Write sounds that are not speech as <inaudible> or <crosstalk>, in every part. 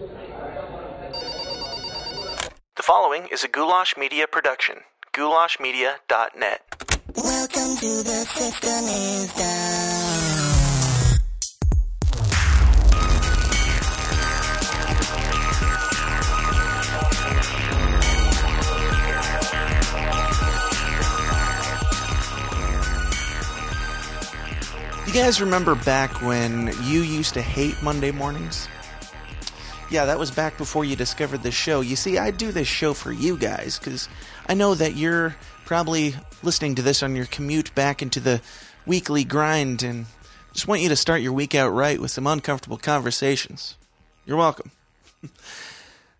The following is a Goulash Media production. goulashmedia.net. Welcome to the system is down. You guys remember back when you used to hate Monday mornings? Yeah, that was back before you discovered this show. You see, I do this show for you guys because I know that you're probably listening to this on your commute back into the weekly grind and just want you to start your week out right with some uncomfortable conversations. You're welcome. <laughs>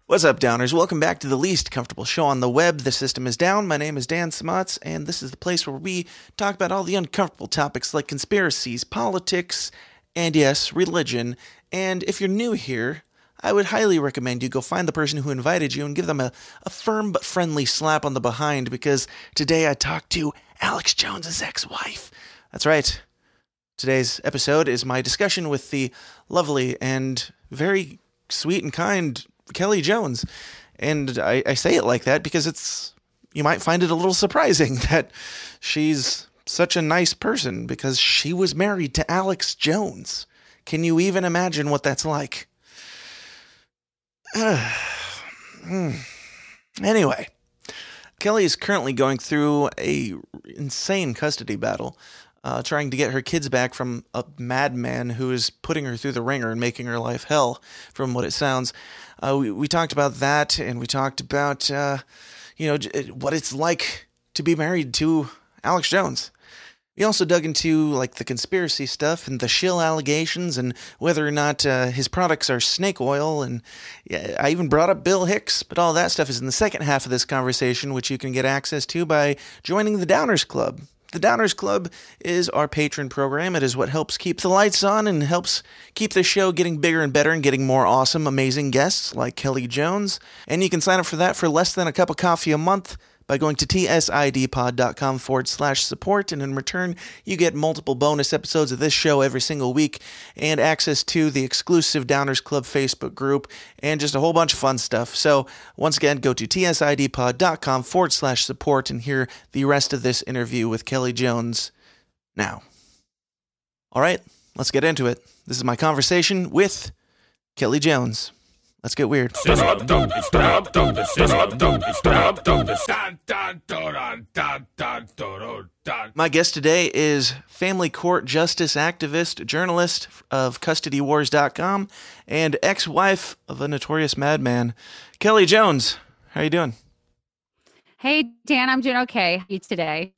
What's up, Downers? Welcome back to the least comfortable show on the web. The system is down. My name is Dan Smuts, and this is the place where we talk about all the uncomfortable topics like conspiracies, politics, and yes, religion. And if you're new here, I would highly recommend you go find the person who invited you and give them a, a firm but friendly slap on the behind because today I talked to Alex Jones's ex wife. That's right. Today's episode is my discussion with the lovely and very sweet and kind Kelly Jones. And I, I say it like that because it's, you might find it a little surprising <laughs> that she's such a nice person because she was married to Alex Jones. Can you even imagine what that's like? <sighs> anyway, Kelly is currently going through a insane custody battle, uh, trying to get her kids back from a madman who is putting her through the ringer and making her life hell, from what it sounds. Uh, we, we talked about that, and we talked about uh, you know what it's like to be married to Alex Jones. We also dug into like the conspiracy stuff and the shill allegations and whether or not uh, his products are snake oil. And yeah, I even brought up Bill Hicks, but all that stuff is in the second half of this conversation, which you can get access to by joining the Downers Club. The Downers Club is our patron program. It is what helps keep the lights on and helps keep the show getting bigger and better and getting more awesome, amazing guests like Kelly Jones. And you can sign up for that for less than a cup of coffee a month by going to tsidpod.com forward slash support. And in return, you get multiple bonus episodes of this show every single week and access to the exclusive Downers Club Facebook group and just a whole bunch of fun stuff. So once again, go to tsidpod.com forward slash support and hear the rest of this interview with Kelly Jones now. All right, let's get into it. This is my conversation with Kelly Jones. Let's get weird. My guest today is family court justice activist, journalist of custodywars.com, and ex-wife of a notorious madman, Kelly Jones. How are you doing? Hey Dan, I'm doing okay. How are you today?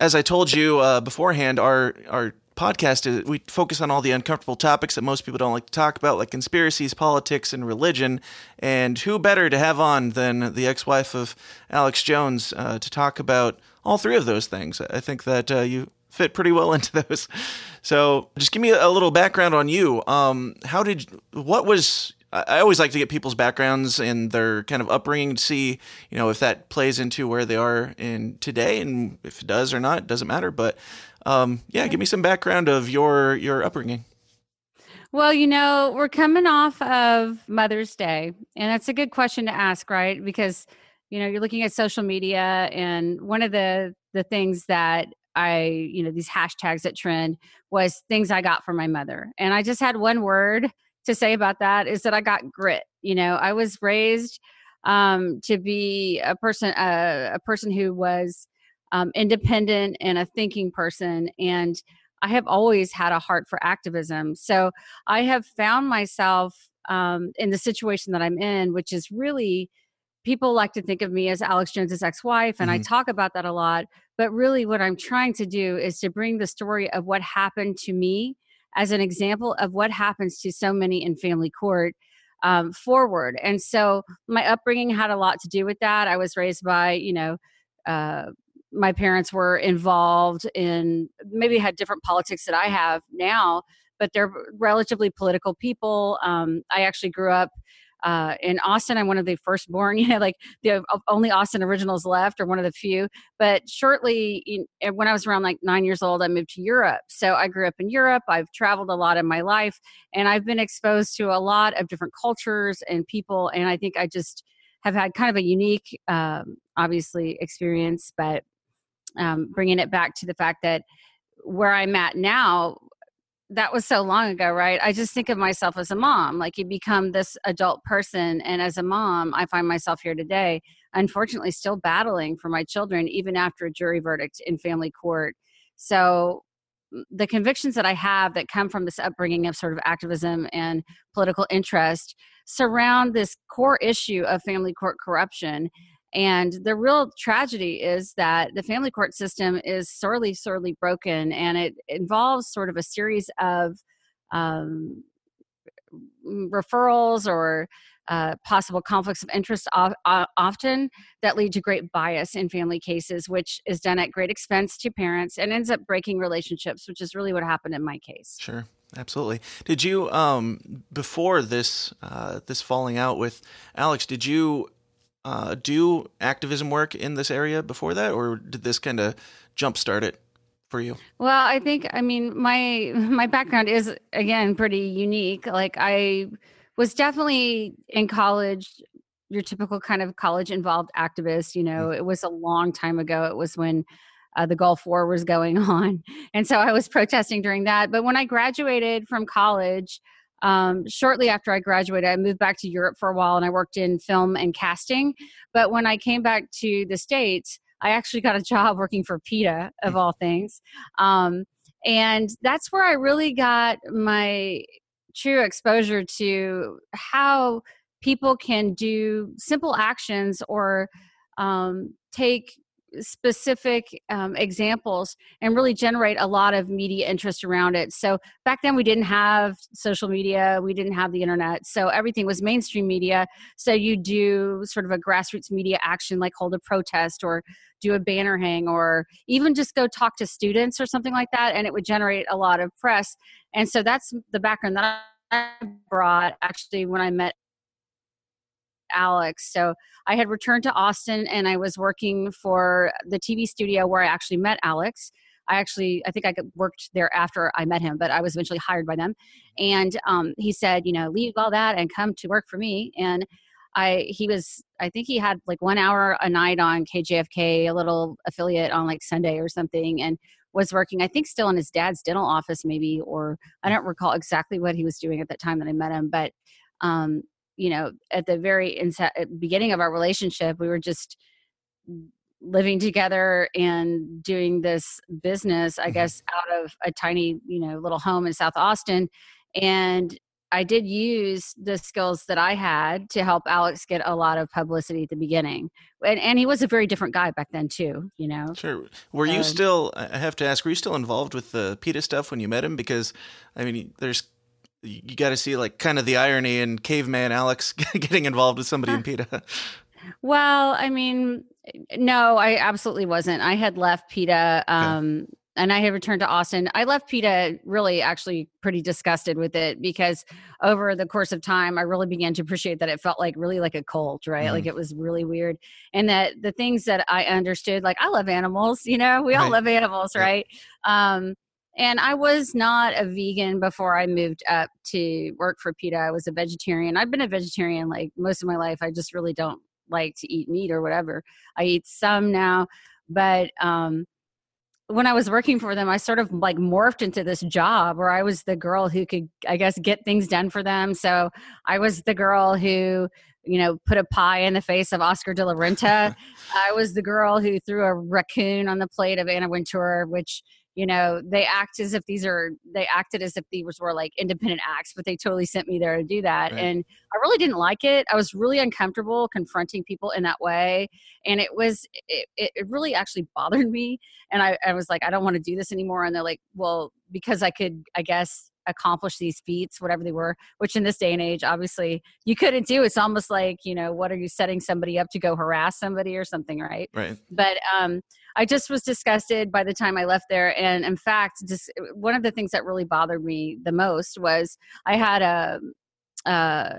As I told you uh, beforehand, our our podcast is we focus on all the uncomfortable topics that most people don't like to talk about, like conspiracies, politics, and religion. And who better to have on than the ex-wife of Alex Jones uh, to talk about all three of those things? I think that uh, you fit pretty well <laughs> into those. So, just give me a little background on you. Um, how did what was I always like to get people's backgrounds and their kind of upbringing to see, you know, if that plays into where they are in today, and if it does or not, it doesn't matter. But um, yeah, give me some background of your your upbringing. Well, you know, we're coming off of Mother's Day, and that's a good question to ask, right? Because you know, you're looking at social media, and one of the the things that I, you know, these hashtags that trend was things I got from my mother, and I just had one word to say about that is that I got grit. You know, I was raised um, to be a person, uh, a person who was um, independent and a thinking person. And I have always had a heart for activism. So I have found myself um, in the situation that I'm in, which is really people like to think of me as Alex Jones's ex-wife, and mm-hmm. I talk about that a lot. But really, what I'm trying to do is to bring the story of what happened to me as an example of what happens to so many in family court um, forward. And so, my upbringing had a lot to do with that. I was raised by, you know, uh, my parents were involved in maybe had different politics that I have now, but they're relatively political people. Um, I actually grew up uh, in Austin, I'm one of the firstborn, <laughs> you know, like the only Austin originals left or one of the few. But shortly, in, when I was around like nine years old, I moved to Europe. So I grew up in Europe. I've traveled a lot in my life and I've been exposed to a lot of different cultures and people. And I think I just have had kind of a unique, um, obviously, experience, but um, bringing it back to the fact that where I'm at now, that was so long ago, right? I just think of myself as a mom. Like you become this adult person. And as a mom, I find myself here today, unfortunately, still battling for my children, even after a jury verdict in family court. So the convictions that I have that come from this upbringing of sort of activism and political interest surround this core issue of family court corruption and the real tragedy is that the family court system is sorely, sorely broken, and it involves sort of a series of um, referrals or uh, possible conflicts of interest often that lead to great bias in family cases, which is done at great expense to parents and ends up breaking relationships, which is really what happened in my case. Sure. Absolutely. Did you, um, before this, uh, this falling out with Alex, did you uh, do activism work in this area before that, or did this kind of jumpstart it for you? Well, I think I mean my my background is again pretty unique. Like I was definitely in college your typical kind of college involved activist you know mm-hmm. it was a long time ago it was when uh, the gulf war was going <laughs> on and so i was protesting during that but when i graduated from college um, shortly after I graduated, I moved back to Europe for a while and I worked in film and casting. But when I came back to the States, I actually got a job working for PETA, of all things. Um, and that's where I really got my true exposure to how people can do simple actions or um, take specific um, examples and really generate a lot of media interest around it. So back then we didn't have social media, we didn't have the internet, so everything was mainstream media. So you do sort of a grassroots media action like hold a protest or do a banner hang or even just go talk to students or something like that, and it would generate a lot of press. And so that's the background that I brought actually when I met Alex. So I had returned to Austin and I was working for the TV studio where I actually met Alex. I actually, I think I worked there after I met him, but I was eventually hired by them. And um, he said, you know, leave all that and come to work for me. And I, he was, I think he had like one hour a night on KJFK, a little affiliate on like Sunday or something, and was working, I think, still in his dad's dental office, maybe, or I don't recall exactly what he was doing at that time that I met him, but um, you know at the very inset, beginning of our relationship we were just living together and doing this business i mm-hmm. guess out of a tiny you know little home in south austin and i did use the skills that i had to help alex get a lot of publicity at the beginning and, and he was a very different guy back then too you know sure were you um, still i have to ask were you still involved with the peta stuff when you met him because i mean there's you got to see like kind of the irony in caveman Alex <laughs> getting involved with somebody in PETA. Well, I mean, no, I absolutely wasn't. I had left PETA um, okay. and I had returned to Austin. I left PETA really actually pretty disgusted with it because over the course of time, I really began to appreciate that it felt like really like a cult, right? Mm. Like it was really weird. And that the things that I understood, like I love animals, you know, we all right. love animals, right? Um, and I was not a vegan before I moved up to work for PETA. I was a vegetarian. I've been a vegetarian like most of my life. I just really don't like to eat meat or whatever. I eat some now, but um, when I was working for them, I sort of like morphed into this job where I was the girl who could, I guess, get things done for them. So I was the girl who, you know, put a pie in the face of Oscar de la Renta. <laughs> I was the girl who threw a raccoon on the plate of Anna Wintour, which you know they act as if these are they acted as if these were like independent acts but they totally sent me there to do that right. and i really didn't like it i was really uncomfortable confronting people in that way and it was it, it really actually <laughs> bothered me and I, I was like i don't want to do this anymore and they're like well because i could i guess accomplish these feats, whatever they were, which in this day and age, obviously you couldn't do. It's almost like, you know, what are you setting somebody up to go harass somebody or something, right? Right. But um, I just was disgusted by the time I left there. And in fact, just one of the things that really bothered me the most was I had a, uh,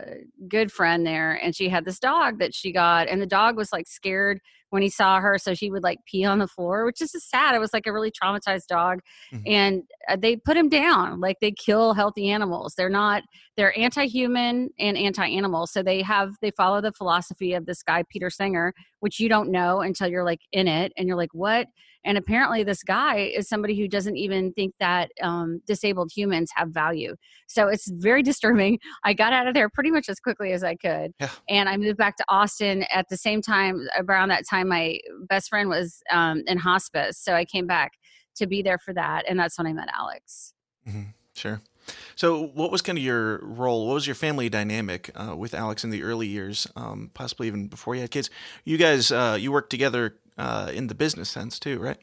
good friend there, and she had this dog that she got, and the dog was like scared when he saw her, so she would like pee on the floor, which is just sad. It was like a really traumatized dog, Mhm. and uh, they put him down. Like they kill healthy animals. They're not. They're anti-human and anti-animal. So they have they follow the philosophy of this guy Peter Singer, which you don't know until you're like in it, and you're like, what? And apparently, this guy is somebody who doesn't even think that um, disabled humans have value. So it's very disturbing. I got out of there pretty much as quickly as I could. Yeah. And I moved back to Austin at the same time. Around that time, my best friend was um, in hospice. So I came back to be there for that. And that's when I met Alex. Mm-hmm. Sure. So, what was kind of your role? What was your family dynamic uh, with Alex in the early years, um, possibly even before you had kids? You guys, uh, you worked together uh, in the business sense too, right?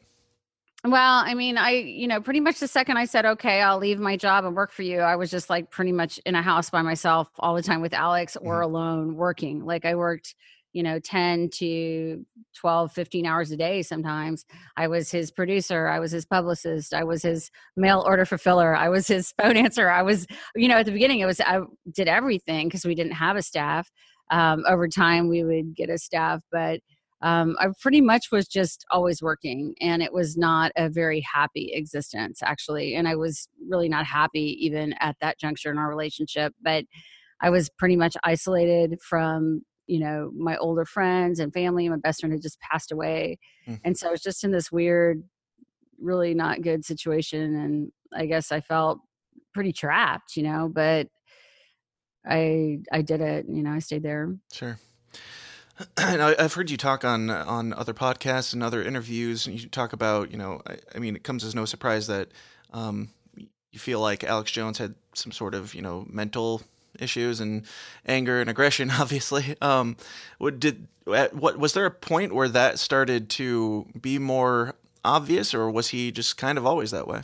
Well, I mean, I, you know, pretty much the second I said, okay, I'll leave my job and work for you, I was just like pretty much in a house by myself all the time with Alex or alone working. Like I worked, you know, 10 to 12, 15 hours a day sometimes. I was his producer. I was his publicist. I was his mail order fulfiller. I was his <laughs> phone answer. I was, you know, at the beginning, it was, I did everything because we didn't have a staff. Um, over time, we would get a staff, but um, I pretty much was just always working, and it was not a very happy existence, actually. And I was really not happy even at that juncture in our relationship. But I was pretty much isolated from, you know, my older friends and family. My best friend had just passed away. Mm. And so I was just in this weird, really not good situation. And I guess I felt pretty trapped, you know, but I I did it, you know, I stayed there. Sure. <clears throat> And I, I've heard you talk on on other podcasts and other interviews, and you talk about, you know, I, I mean, it comes as no surprise that um, you feel like Alex Jones had some sort of, you know, mental issues and anger and aggression. <laughs> Obviously, um, what did at what was there a point where that started to be more obvious, or was he just kind of always that way?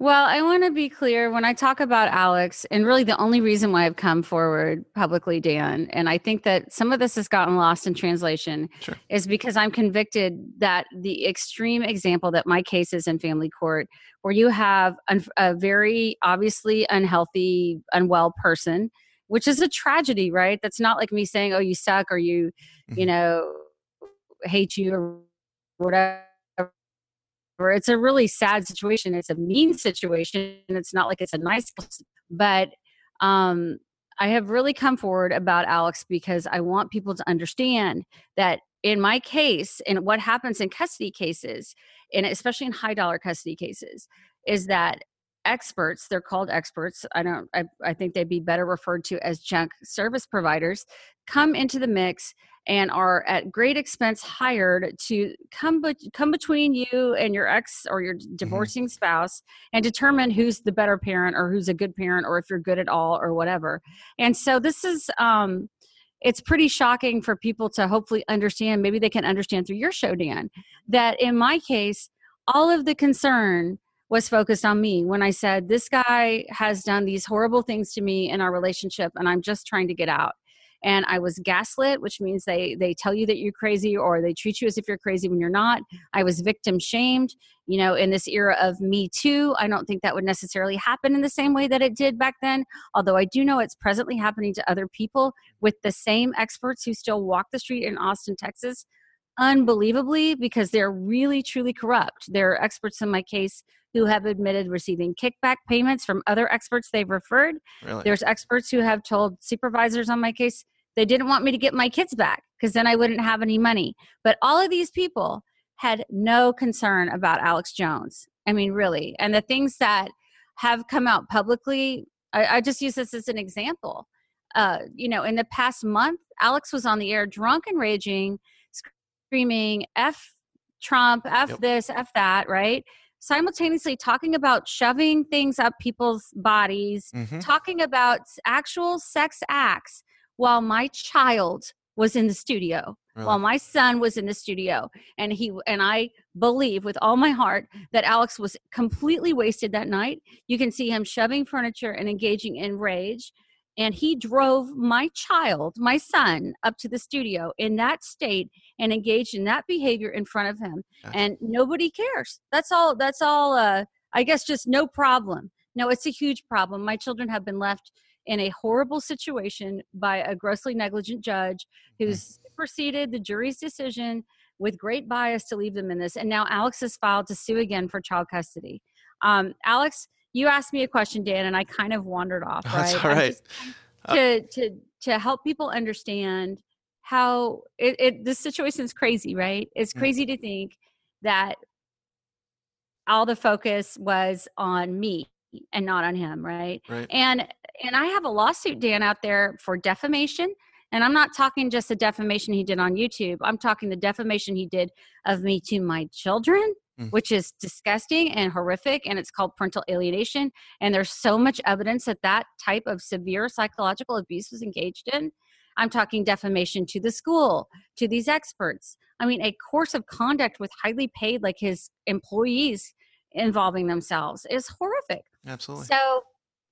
Well, I want to be clear when I talk about Alex, and really the only reason why I've come forward publicly, Dan, and I think that some of this has gotten lost in translation, Sure. is because I'm convicted that the extreme example that my case is in family court, where you have a very obviously unhealthy, unwell person, which is a tragedy, right? That's not like me saying, oh, you suck or you, you Mhm. know, hate you or whatever it's a really sad situation it's a mean situation it's not like it's a nice but um i have really come forward about alex because i want people to understand that in my case and what happens in custody cases and especially in high dollar custody cases is that experts they're called experts i don't I, I think they'd be better referred to as junk service providers come into the mix and are at great expense hired to come but come between you and your ex or your divorcing spouse and determine who's the better parent or who's a good parent or if you're good at all or whatever. And so this is um it's pretty shocking for people to hopefully understand maybe they can understand through your show dan that in my case all of the concern was focused on me. When i said this guy has done these horrible things to me in our relationship and i'm just trying to get out and i was gaslit which means they they tell you that you're crazy or they treat you as if you're crazy when you're not. I was victim shamed you know in this era of me too. I don't think that would necessarily happen in the same way that it did back then although i do know it's presently happening to other people with the same experts who still walk the street in austin texas unbelievably because they're really truly corrupt there are experts in my case who have admitted receiving kickback payments from other experts they've referred Really? there's experts who have told supervisors on my case they didn't want me to get my kids back because then I wouldn't have any money. But all of these people had no concern about Alex Jones. I mean, really. And the things that have come out publicly, I, I just use this as an example. Uh, you know, in the past month, Alex was on the air drunk and raging, screaming, F Trump, F Yep. this, F that, right? Simultaneously talking about shoving things up people's bodies, hmm talking about actual sex acts while my child was in the studio Really? while my son was in the studio and he and i believe with all my heart that alex was completely wasted that night you can see him shoving furniture and engaging in rage and he drove my child my son up to the studio in that state and engaged in that behavior in front of him and nobody cares that's all that's all uh i guess just no problem no it's a huge problem my children have been left in a horrible situation by a grossly negligent judge Mm-hmm. who's superseded the jury's decision with great bias to leave them in this. And now Alex has filed to sue again for child custody. Um, Alex, you asked me a question, Dan, and I kind of wandered off. <laughs> Right? That's all right. to to to help people understand how it, it this situation is crazy, right? It's Mm. crazy to think that all the focus was on me and not on him, right? Right. And and I have a lawsuit, Dan, out there for defamation. And I'm not talking just the defamation he did on YouTube. I'm talking the defamation he did of me to my children, Mm. which is disgusting and horrific. And it's called parental alienation. And there's so much evidence that that type of severe psychological abuse was engaged in. I'm talking defamation to the school, to these experts. I mean, a course of conduct with highly paid, like his employees involving themselves is horrific. Absolutely. So,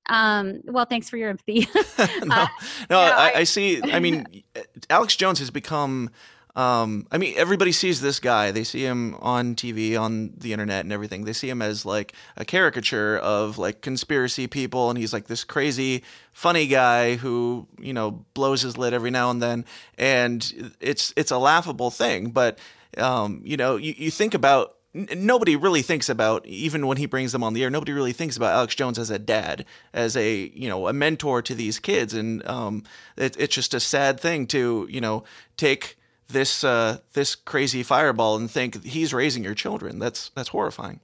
um, well, thanks for your empathy. <laughs> <laughs> no, Uh, no, no, I, I- I see. I mean, <laughs> Alex Jones has become. Um, I mean, everybody sees this guy. They see him on TV, on the internet, and everything. They see him as like a caricature of like conspiracy people, and he's like this crazy, funny guy who you know blows his lid every now and then, and it's it's a laughable thing. But um, you know, you, you think about nobody really thinks about even when he brings them on the air nobody really thinks about alex jones as a dad as a you know a mentor to these kids and um, it, it's just a sad thing to you know take this uh, this crazy fireball and think he's raising your children that's that's horrifying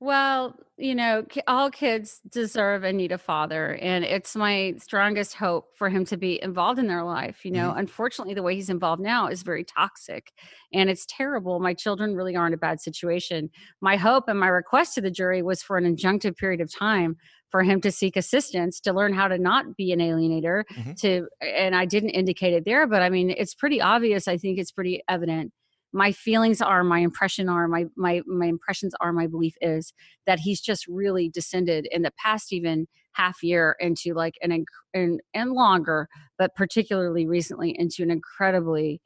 Well, you know, all kids deserve and need a father. And it's my strongest hope for him to be involved in their life. You know, unfortunately, the way he's involved now is very toxic and it's terrible. My children really are in a bad situation. My hope and my request to the jury was for an injunctive period of time for him to seek assistance to learn how to not be an alienator Mhm. to and i didn't indicate it there but i mean it's pretty obvious i think it's pretty evident my feelings are my impression are my my my impressions are my belief is that he's just really descended in the past even half year into like an and and longer but particularly recently into an incredibly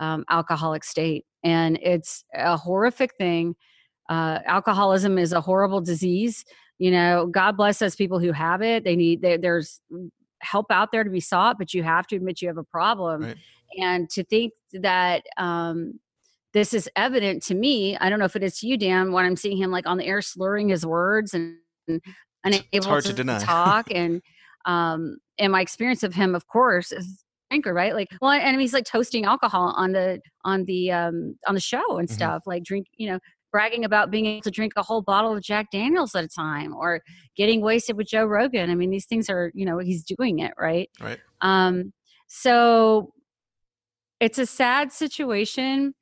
um, alcoholic state and it's a horrific thing uh, alcoholism is a horrible disease you know god bless those people who have it they need there there's help out there to be sought but you have to admit you have a problem Right. and to think that um this is evident to me i don't know if it is to you dan when i'm seeing him like on the air slurring his words and, and unable hard to deny. talk <laughs> and um and my experience of him of course is drinker right like well and he's like toasting alcohol on the on the um on the show and Mhm. stuff like drink you know bragging about being able to drink a whole bottle of Jack Daniels at a time or getting wasted with Joe Rogan. I mean, these things are, you know, he's doing it, right? Right. Um, so it's a sad situation.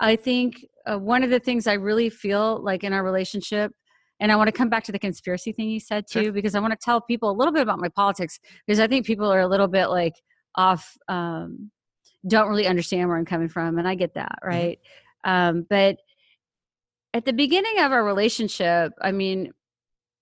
I think uh, one of the things I really feel like in our relationship, and I want to come back to the conspiracy thing you said too, Sure. because I want to tell people a little bit about my politics, because I think people are a little bit like off, um, don't really understand where I'm coming from, and I get that, right? Um, but at the beginning of our relationship, I mean,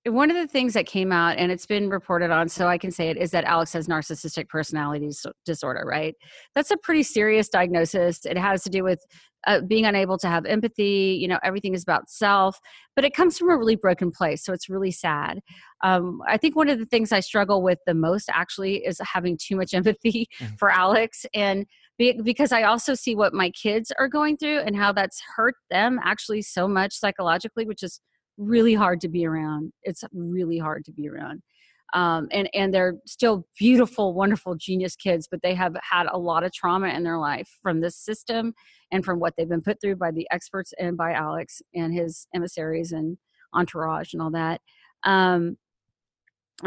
one of the things that came out, and it's been reported on, so I can say it, is that Alex has narcissistic personality disorder, right? That's a pretty serious diagnosis. It has to do with uh, being unable to have empathy. You know, everything is about self, but it comes from a really broken place. So it's really sad. Um, I think one of the things I struggle with the most actually is having too much <laughs> empathy Mhm. for Alex. And be- because I also see what my kids are going through and how that's hurt them actually so much psychologically, which is really hard to be around. It's really hard to be around. Um, and and they're still beautiful, wonderful, genius kids, but they have had a lot of trauma in their life from this system and from what they've been put through by the experts and by Alex and his emissaries and entourage and all that. Um,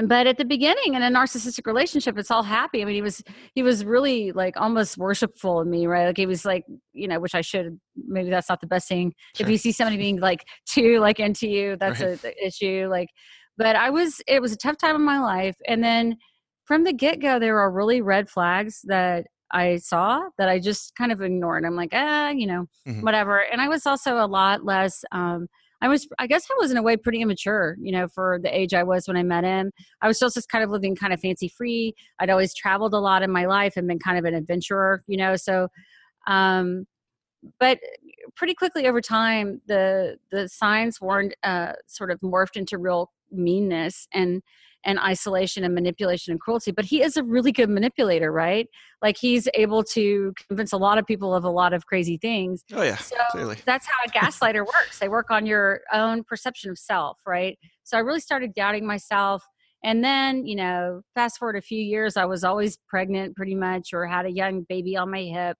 but at the beginning in a narcissistic relationship it's all happy i mean he was he was really like almost worshipful of me right like he was like you know which i should maybe that's not the best thing Sure. if you see somebody being like too like into you that's Right. a issue like but i was it was a tough time in my life and then from the get-go there were really red flags that i saw that i just kind of ignored i'm like ah you know Mhm. whatever and i was also a lot less um I was, I guess I was in a way pretty immature, you know, for the age I was when I met him. I was still just kind of living kind of fancy free. I'd always traveled a lot in my life and been kind of an adventurer, you know, so, um, but pretty quickly over time, the, the signs warned, uh, sort of morphed into real meanness. And, and isolation and manipulation and cruelty but he is a really good manipulator right like he's able to convince a lot of people of a lot of crazy things Oh yeah, so clearly. that's how a gaslighter works. They work on your own perception of self, right? So I really started doubting myself. And then, you know, fast forward a few years, I was always pregnant pretty much or had a young baby on my hip.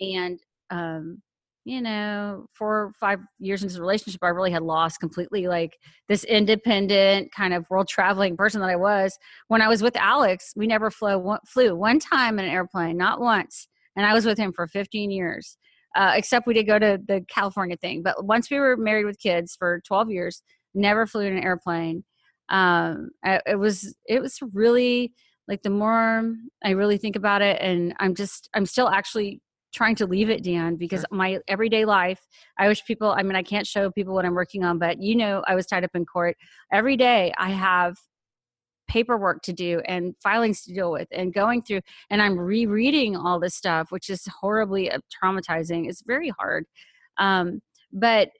And, um, you know, four or five years into the relationship, I really had lost completely like this independent kind of world traveling person that I was. When I was with Alex, we never flew, flew one time in an airplane, not once. And I was with him for 15 years uh, except we did go to the California thing. But once we were married with kids for 12 years, never flew in an airplane. Um, it was it was really like the more I really think about it, and I'm just I'm still actually trying to leave it, Dan, because my everyday life. I wish people. I mean, I can't show people what I'm working on, but you know, I was tied up in court every day. I have paperwork to do and filings to deal with and going through and i'm rereading all this stuff which is horribly uh, traumatizing it's very hard um, but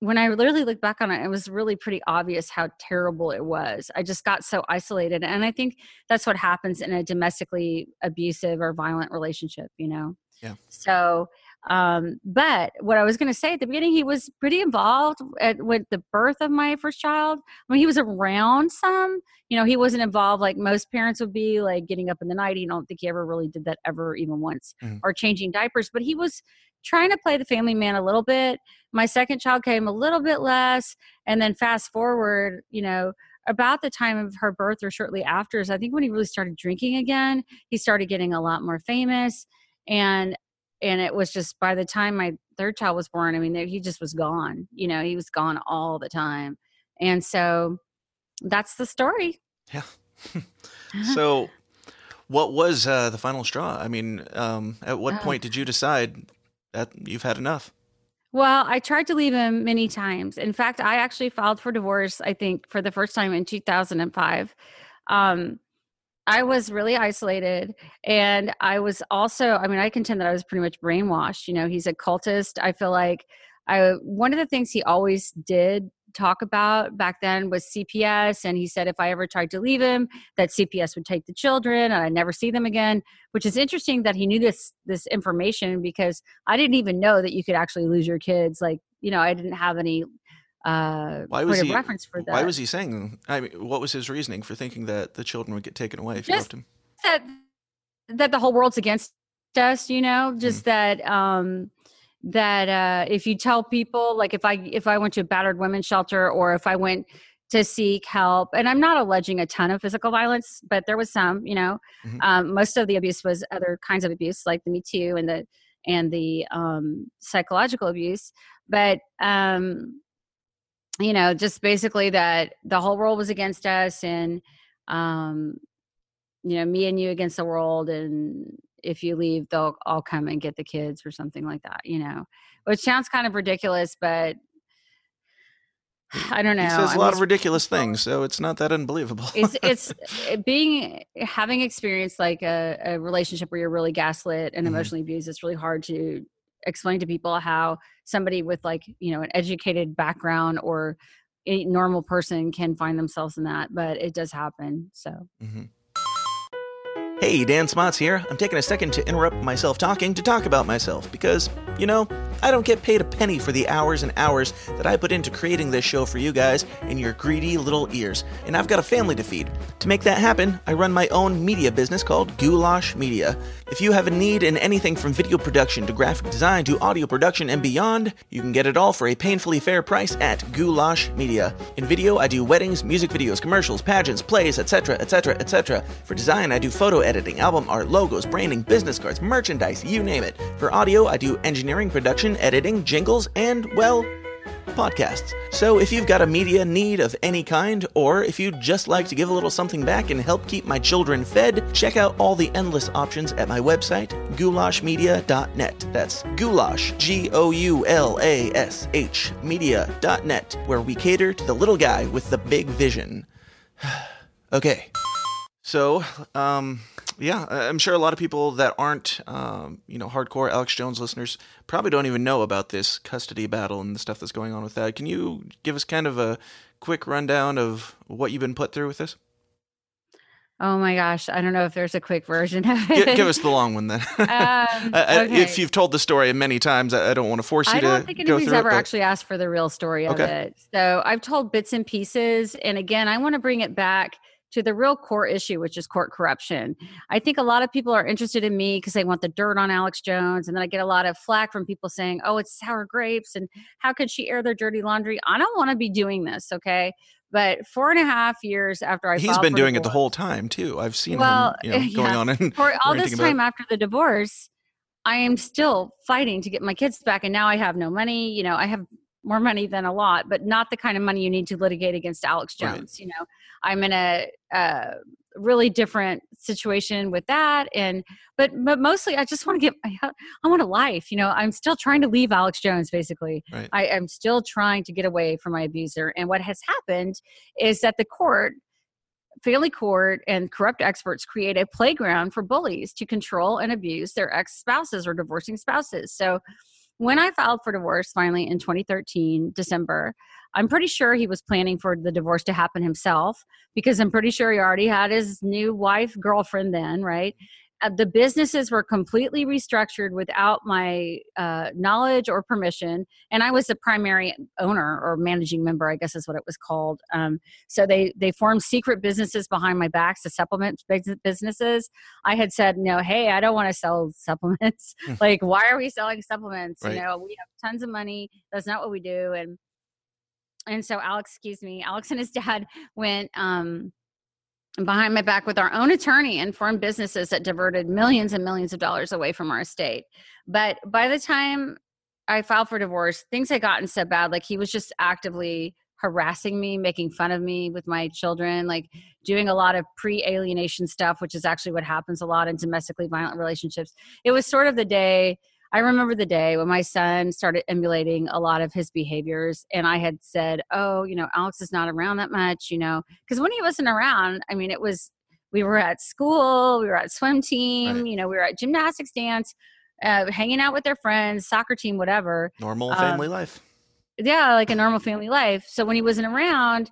when i literally look back on it it was really pretty obvious how terrible it was i just got so isolated and i think that's what happens in a domestically abusive or violent relationship you know Yeah. so um, but what i was going to say at the beginning he was pretty involved at, with the birth of my first child I mean, he was around some. You know, he wasn't involved like most parents would be, like getting up in the night. I don't think he ever really did that ever, even once, Mhm. or changing diapers. But he was trying to play the family man a little bit. My second child came a little bit less, and then fast forward, you know, about the time of her birth or shortly after, is I think when he really started drinking again, he started getting a lot more famous, and and it was just by the time my third child was born, I mean, there- he just was gone. You know, he was gone all the time. And so that's the story. Yeah. <laughs> <laughs> so, what was uh, the final straw? I mean, um, at what Oh. point did you decide that you've had enough? Well, I tried to leave him many times. In fact, I actually filed for divorce, I think, for the first time in 2005. Um, I was really isolated. And I was also, I mean, I contend that I was pretty much brainwashed. You know, he's a cultist. I feel like I, one of the things he always did talk about back then was CPS. And he said if I ever tried to leave him, that CPS would take the children and I'd never see them again, which is interesting that he knew this, this information because I didn't even know that you could actually lose your kids. Like, you know, I didn't have any uh Why was he? reference for that. Why was he saying? I mean, what was his reasoning for thinking that the children would get taken away if you left him? that that the whole world's against us, you know, just that um that uh if you tell people like if I if I went to a battered women's shelter or if I went to seek help and I'm not alleging a ton of physical violence, but there was some, you know. Mhm. Um most of the abuse was other kinds of abuse like the Me Too and the and the um psychological abuse. But um you know, just basically that the whole world was against us and um you know, me and you against the world and if you leave they'll all come and get the kids or something like that, you know. Which sounds kind of ridiculous, but <sighs> I don't know. He says a lot of ridiculous things, so it's not that unbelievable. it's <laughs> it's being having experienced like a, a relationship where you're really gaslit and Mhm. emotionally abused it's really hard to explain to people how somebody with like you know an educated background or a normal person can find themselves in that but it does happen so Mhm. Hey, Dan Smots here. I'm taking a second to interrupt myself talking to talk about myself because, you know, I don't get paid a penny for the hours and hours that I put into creating this show for you guys in your greedy little ears, and I've got a family to feed. To make that happen, I run my own media business called Goulash Media. If you have a need in anything from video production to graphic design to audio production and beyond, you can get it all for a painfully fair price at Goulash Media. In video, I do weddings, music videos, commercials, pageants, plays, etc., etc., etc. For design, I do photo editing, album art, logos, branding, business cards, merchandise, you name it. For audio, I do engineering, production, editing, jingles, and, well, podcasts. So if you've got a media need of any kind, or if you'd just like to give a little something back and help keep my children fed, check out all the endless options at my website, goulashmedia.net. That's goulash, G O U L A S H, media.net, where we cater to the little guy with the big vision. <sighs> okay. So, um, yeah, I'm sure a lot of people that aren't, um, you know, hardcore Alex Jones listeners probably don't even know about this custody battle and the stuff that's going on with that. Can you give us kind of a quick rundown of what you've been put through with this? Oh my gosh, I don't know if there's a quick version of it. give us the long one then. <laughs> Um, I- okay. If you've told the story many times, I, I don't want to force you I to I don't think anybody's ever it. but- actually asked for the real story of it. So I've told bits and pieces. And again, I want to bring it back to the real core issue, which is court corruption. I think a lot of people are interested in me because they want the dirt on Alex Jones. And then I get a lot of flack from people saying, oh, it's sour grapes. And how could she air their dirty laundry? I don't want to be doing this. Okay. But four and a half years after I he's been doing it the whole time too. I've seen Well, him, you know, <laughs> going yeah. on and for all this about time after the divorce, I am still fighting to get my kids back. And now I have no money. You know, I have more money than a lot, but not the kind of money you need to litigate against Alex Right. Jones. You know, I'm in a, uh really different situation with that. And, but, but mostly I just want to get, I, I want a life. You know, I'm still trying to leave Alex Jones basically. Right. I am still trying to get away from my abuser. And what has happened is that the court family court and corrupt experts create a playground for bullies to control and abuse their ex spouses or divorcing spouses. So when I filed for divorce finally in 2013, December, I'm pretty sure he was planning for the divorce to happen himself because I'm pretty sure he already had his new wife, girlfriend then, right? Uh, the businesses were completely restructured without my uh, knowledge or permission. And I was the primary owner or managing member, I guess is what it was called. Um, so they they formed secret businesses behind my back to supplement businesses. I had said, no, hey, I don't want to sell supplements. <laughs> like, why are we selling supplements? Right. You know, we have tons of money. That's not what we do. And and so Alex, excuse me, Alex and his <laughs> dad went um behind my back with our own attorney and formed businesses that diverted millions and millions of dollars away from our estate. But by the time I filed for divorce, things had gotten so bad. Like he was just actively harassing me, making fun of me with my children, like doing a lot of pre alienation stuff, which is actually what happens a lot in domestically violent relationships. It was sort of the day. I remember the day when my son started emulating a lot of his behaviors, and I had said, "Oh, you know, Alex is not around that much, you know, because when he wasn't around, I mean, it was we were at school, we were at swim team, Right. you know, we were at gymnastics dance, uh, hanging out with their friends, soccer team, whatever. Normal um, family life. Yeah, like a normal family life. So when he wasn't around,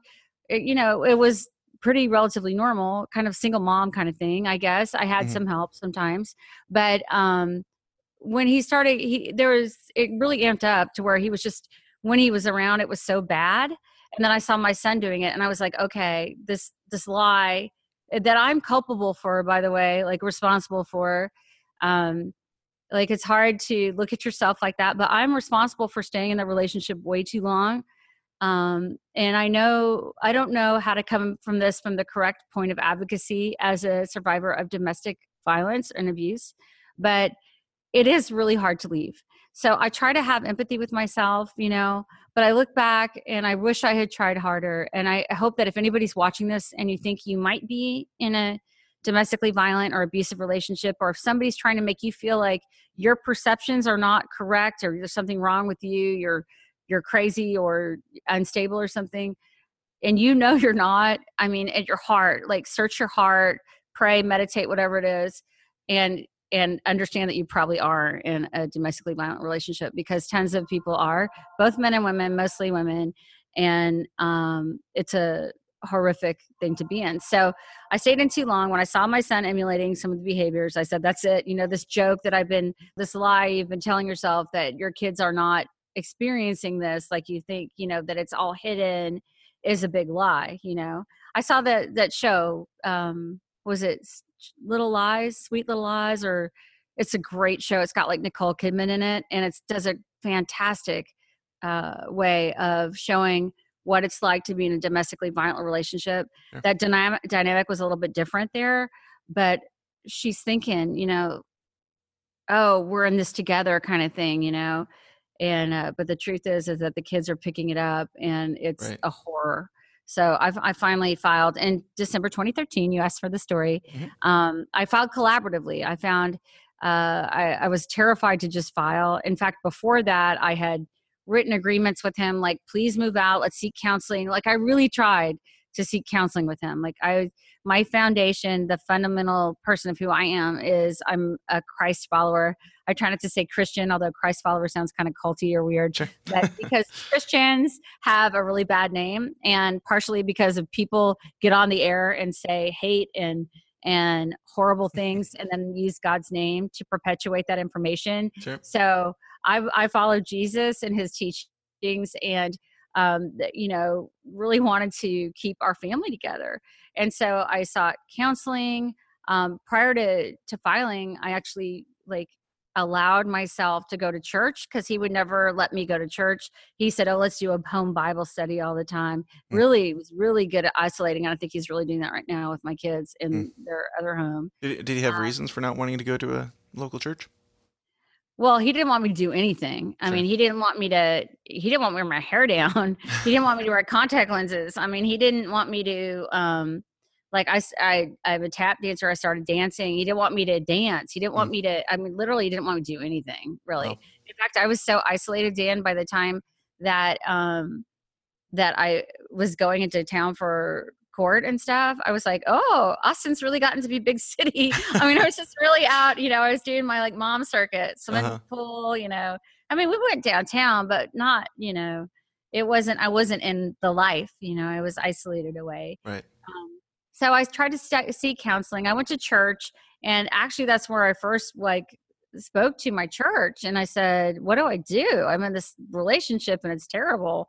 it, you know, it was pretty relatively normal, kind of single mom kind of thing, I guess. I had Mhm. some help sometimes, but um, when he started, he there was it really amped up to where he was just when he was around, it was so bad. And then I saw my son doing it, and I was like, okay, this this lie that I'm culpable for, by the way, like responsible for. Um, like it's hard to look at yourself like that, but I'm responsible for staying in the relationship way too long. Um, and I know I don't know how to come from this from the correct point of advocacy as a survivor of domestic violence and abuse, but it is really hard to leave. So I try to have empathy with myself, you know, but I look back and I wish I had tried harder. And I hope that if anybody's watching this and you think you might be in a domestically violent or abusive relationship, or if somebody's trying to make you feel like your perceptions are not correct or there's something wrong with you, you're you're crazy or unstable or something, and you know <laughs> you're not, I mean, at your heart, like search your heart, pray, meditate, whatever it is, and and understand that you probably are in a domestically violent relationship because tons of people are, both men and women, mostly women, and um, it's a horrific thing to be in. So I stayed in too long. When I saw my son emulating some of the behaviors, I said, "That's it." You know, this joke that I've been, this lie you've been telling yourself that your kids are not experiencing this, like you think, you know, that it's all hidden, is a big lie. You know, I saw that that show. Um, was it Little Lies, Sweet Little Lies, or it's a great show. It's got like Nicole Kidman in it, and it does a fantastic uh, way of showing what it's like to be in a domestically violent relationship. Yeah. That dynamic dynamic was a little bit different there, but she's thinking, you know, oh, we're in this together kind of thing, you know. And uh, but the truth is, is that the kids are picking it up, and it's Right. a horror. So I've, I finally filed in December 2013. You asked for the story. Mhm. Um, I filed collaboratively. I found uh, I, I was terrified to just file. In fact, before that, I had written agreements with him, like, please move out, let's seek counseling. Like, I really tried to seek counseling with him. Like I, my foundation, the fundamental person of who I am is I'm a Christ follower. I try not to say Christian, although Christ follower sounds kind of culty or weird. Sure. but <laughs> because Christians have a really bad name, and partially because of people get on the air and say hate and and horrible things, and then use God's name to perpetuate that information. Sure. So I, I follow Jesus and his teachings, and um, that, you know, really wanted to keep our family together. And so I sought counseling. Um, prior to to filing, I actually like allowed myself to go to church because he would never let me go to church. He said, "Oh, let's do a home Bible study all the time." Mm. Really, was really good at isolating, and I think he's really doing that right now with my kids in Mm. their other home. Did, did he have Um, reasons for not wanting to go to a local church? Well, he didn't want me to do anything. I Sure. mean, he didn't want me to. He didn't want me to wear my hair down. <laughs> he didn't want me to wear contact lenses. I mean, he didn't want me to. um like I, I, I'm a tap dancer. I started dancing. He didn't want me to dance. He didn't want me to. I mean, literally, he didn't want me to do anything. Really. Wow. In fact, I was so isolated, Dan, by the time that um that I was going into town for court and stuff. I was like, oh, Austin's really gotten to be big city. I mean, I was just really out. You know, I was doing my like mom circuit, swimming Uh-huh. pool. You know, I mean, we went downtown, but not. You know, it wasn't. I wasn't in the life. You know, I was isolated away. Right. Um, so I tried to st- seek counseling. I went to church, and actually, that's where I first like spoke to my church, and I said, "What do I do? I'm in this relationship, and it's terrible."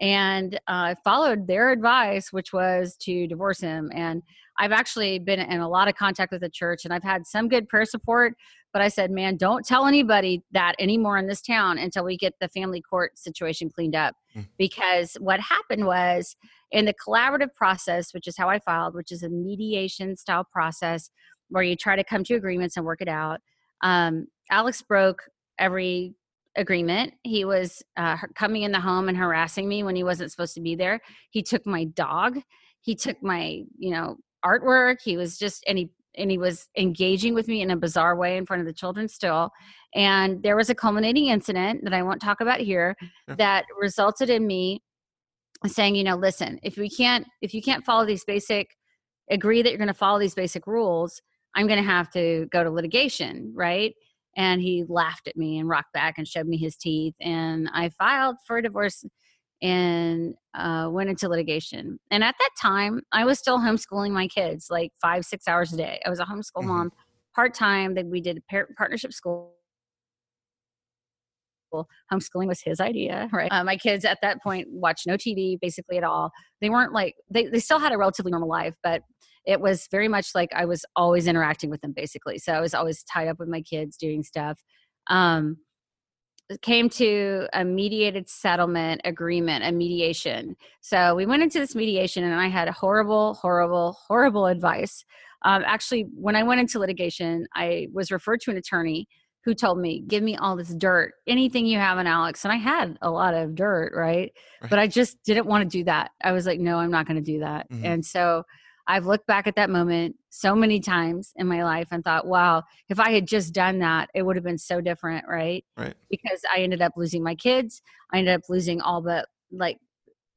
And uh, I followed their advice, which was to divorce him. And I've actually been in a lot of contact with the church, and I've had some good prayer support. But I said, "Man, don't tell anybody that anymore in this town until we get the family court situation cleaned up." Mm. Because what happened was in the collaborative process, which is how I filed, which is a mediation style process where you try to come to agreements and work it out. Um, Alex broke every agreement. He was uh, coming in the home and harassing me when he wasn't supposed to be there. He took my dog. He took my, you know, artwork. He was just and he and he was engaging with me in a bizarre way in front of the children still. And there was a culminating incident that I won't talk about here that resulted in me saying, you know, listen, if we can't if you can't follow these basic agree that you're going to follow these basic rules, I'm going to have to go to litigation, right? And he laughed at me and rocked back and showed me his teeth. And I filed for a divorce and uh, went into litigation. And at that time, I was still homeschooling my kids like five, six hours a day. I was a homeschool Mhm. mom part time. That we did a par- partnership school. Homeschooling was his idea, right? Uh, my kids at that point watched no TV basically at all. They weren't like they, they still had a relatively normal life, but it was very much like I was always interacting with them basically. So I was always tied up with my kids doing stuff. Um, came to a mediated settlement agreement, a mediation. So we went into this mediation, and I had horrible, horrible, horrible advice. Um, actually, when I went into litigation, I was referred to an attorney who told me, "Give me all this dirt, anything you have on Alex." And I had a lot of dirt, right? Right. But I just didn't want to do that. I was like, "No, I'm not going to do that." Mhm. And so I've looked back at that moment so many times in my life and thought, "Wow, if I had just done that, it would have been so different, right?" Right. Because I ended up losing my kids. I ended up losing all but like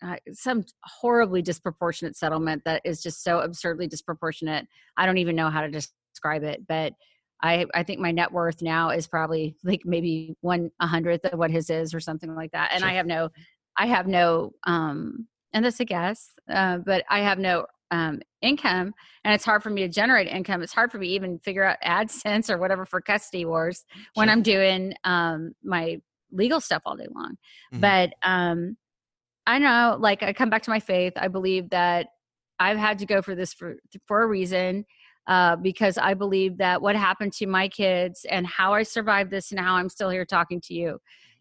uh, some horribly disproportionate settlement that is just so absurdly disproportionate. I don't even know how to describe it, but I I think my net worth now is probably like maybe one a hundredth of what his is or something like that. And I have no, I have no, um, and that's a guess, uh, but I have no um, income, and it's hard for me to generate income. It's hard for me to even figure out <laughs> AdSense or whatever for custody wars when I'm doing um, my legal stuff all day long. Mhm. But um, I know, like, I come back to my faith. I believe that I've had to go for this for for a reason. Uh, because I believe that what happened to my kids and how I survived this and how I'm still here talking to you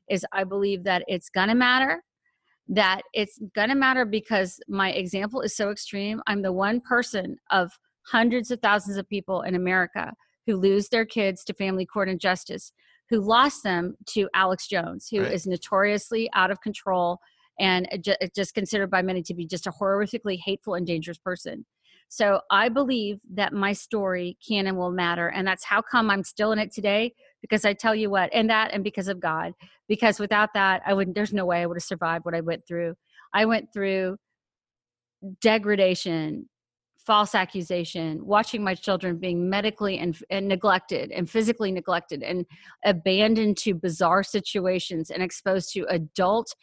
is I believe that it's gonna matter. That it's gonna matter because my example is so extreme. I'm the one person of hundreds of thousands of people in America who lose their kids to family court injustice, who lost them to Alex Jones, who is Right. notoriously out of control and just considered by many to be just a horrifically hateful and dangerous person. So I believe that my story can and will matter. And that's how come I'm still in it today. Because I tell you what, and that and because of God. Because without that, I wouldn't there's no way I would have survived what I went through. I went through degradation, false accusation, watching my children being medically and, and, neglected and physically neglected and abandoned to bizarre situations and exposed to adult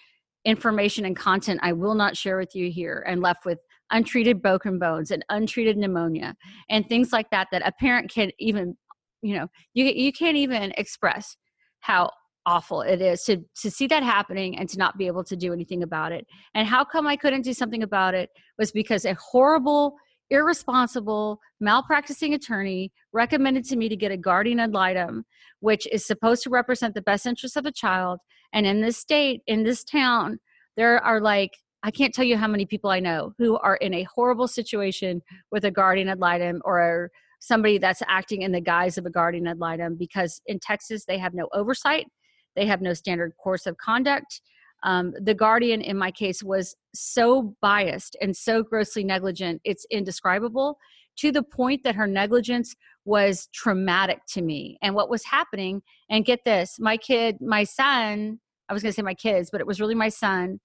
information and content I will not share with you here and left with untreated broken bones and untreated pneumonia and things like that that a parent can even you know you you can't even express how awful it is to to see that happening and to not be able to do anything about it. And how come i couldn't do something about it was because a horrible irresponsible malpracticing attorney recommended to me to get a guardian ad litem which is supposed to represent the best interests of a child. And in this state in this town there are like I can't tell you how many people I know who are in a horrible situation with a guardian ad litem or somebody that's acting in the guise of a guardian ad litem because in Texas they have no oversight, they have no standard course of conduct. Um, the guardian in my case was so biased and so grossly negligent, it's indescribable to the point that her negligence was traumatic to me. And what was happening, and get this, my kid, my son, I was going to say my kids, but it was really my son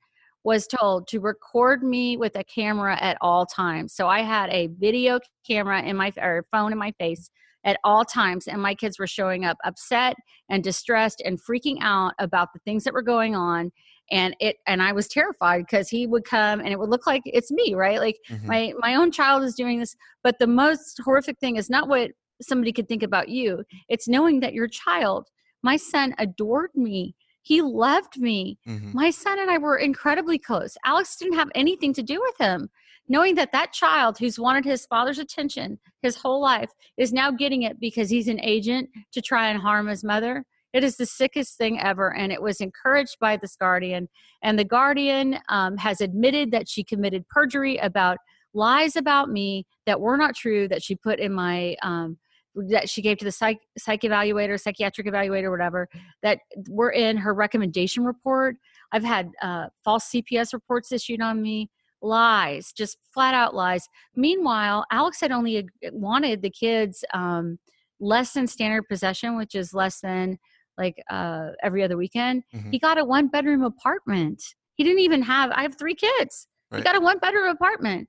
was told to record me with a camera at all times. So I had a video camera in my or phone in my face at all times and my kids were showing up upset and distressed and freaking out about the things that were going on and it and I was terrified because he would come and it would look like it's me, right? Like mm-hmm. my my own child is doing this, but the most horrific thing is not what somebody could think about you. It's knowing that your child, my son adored me he loved me. Mm-hmm. My son and I were incredibly close. Alex didn't have anything to do with him. Knowing that that child who's wanted his father's attention his whole life is now getting it because he's an agent to try and harm his mother. It is the sickest thing ever. And it was encouraged by this guardian. And the guardian um, has admitted that she committed perjury about lies about me that were not true that she put in my um, that she gave to the psych psych evaluator, psychiatric evaluator, whatever, that were in her recommendation report. I've had uh, false CPS reports issued on me, lies, just flat out lies. Meanwhile, Alex had only wanted the kids um, less than standard possession, which is less than like uh, every other weekend. Mm-hmm. He got a one bedroom apartment. He didn't even have. I have three kids. Right. He got a one bedroom apartment,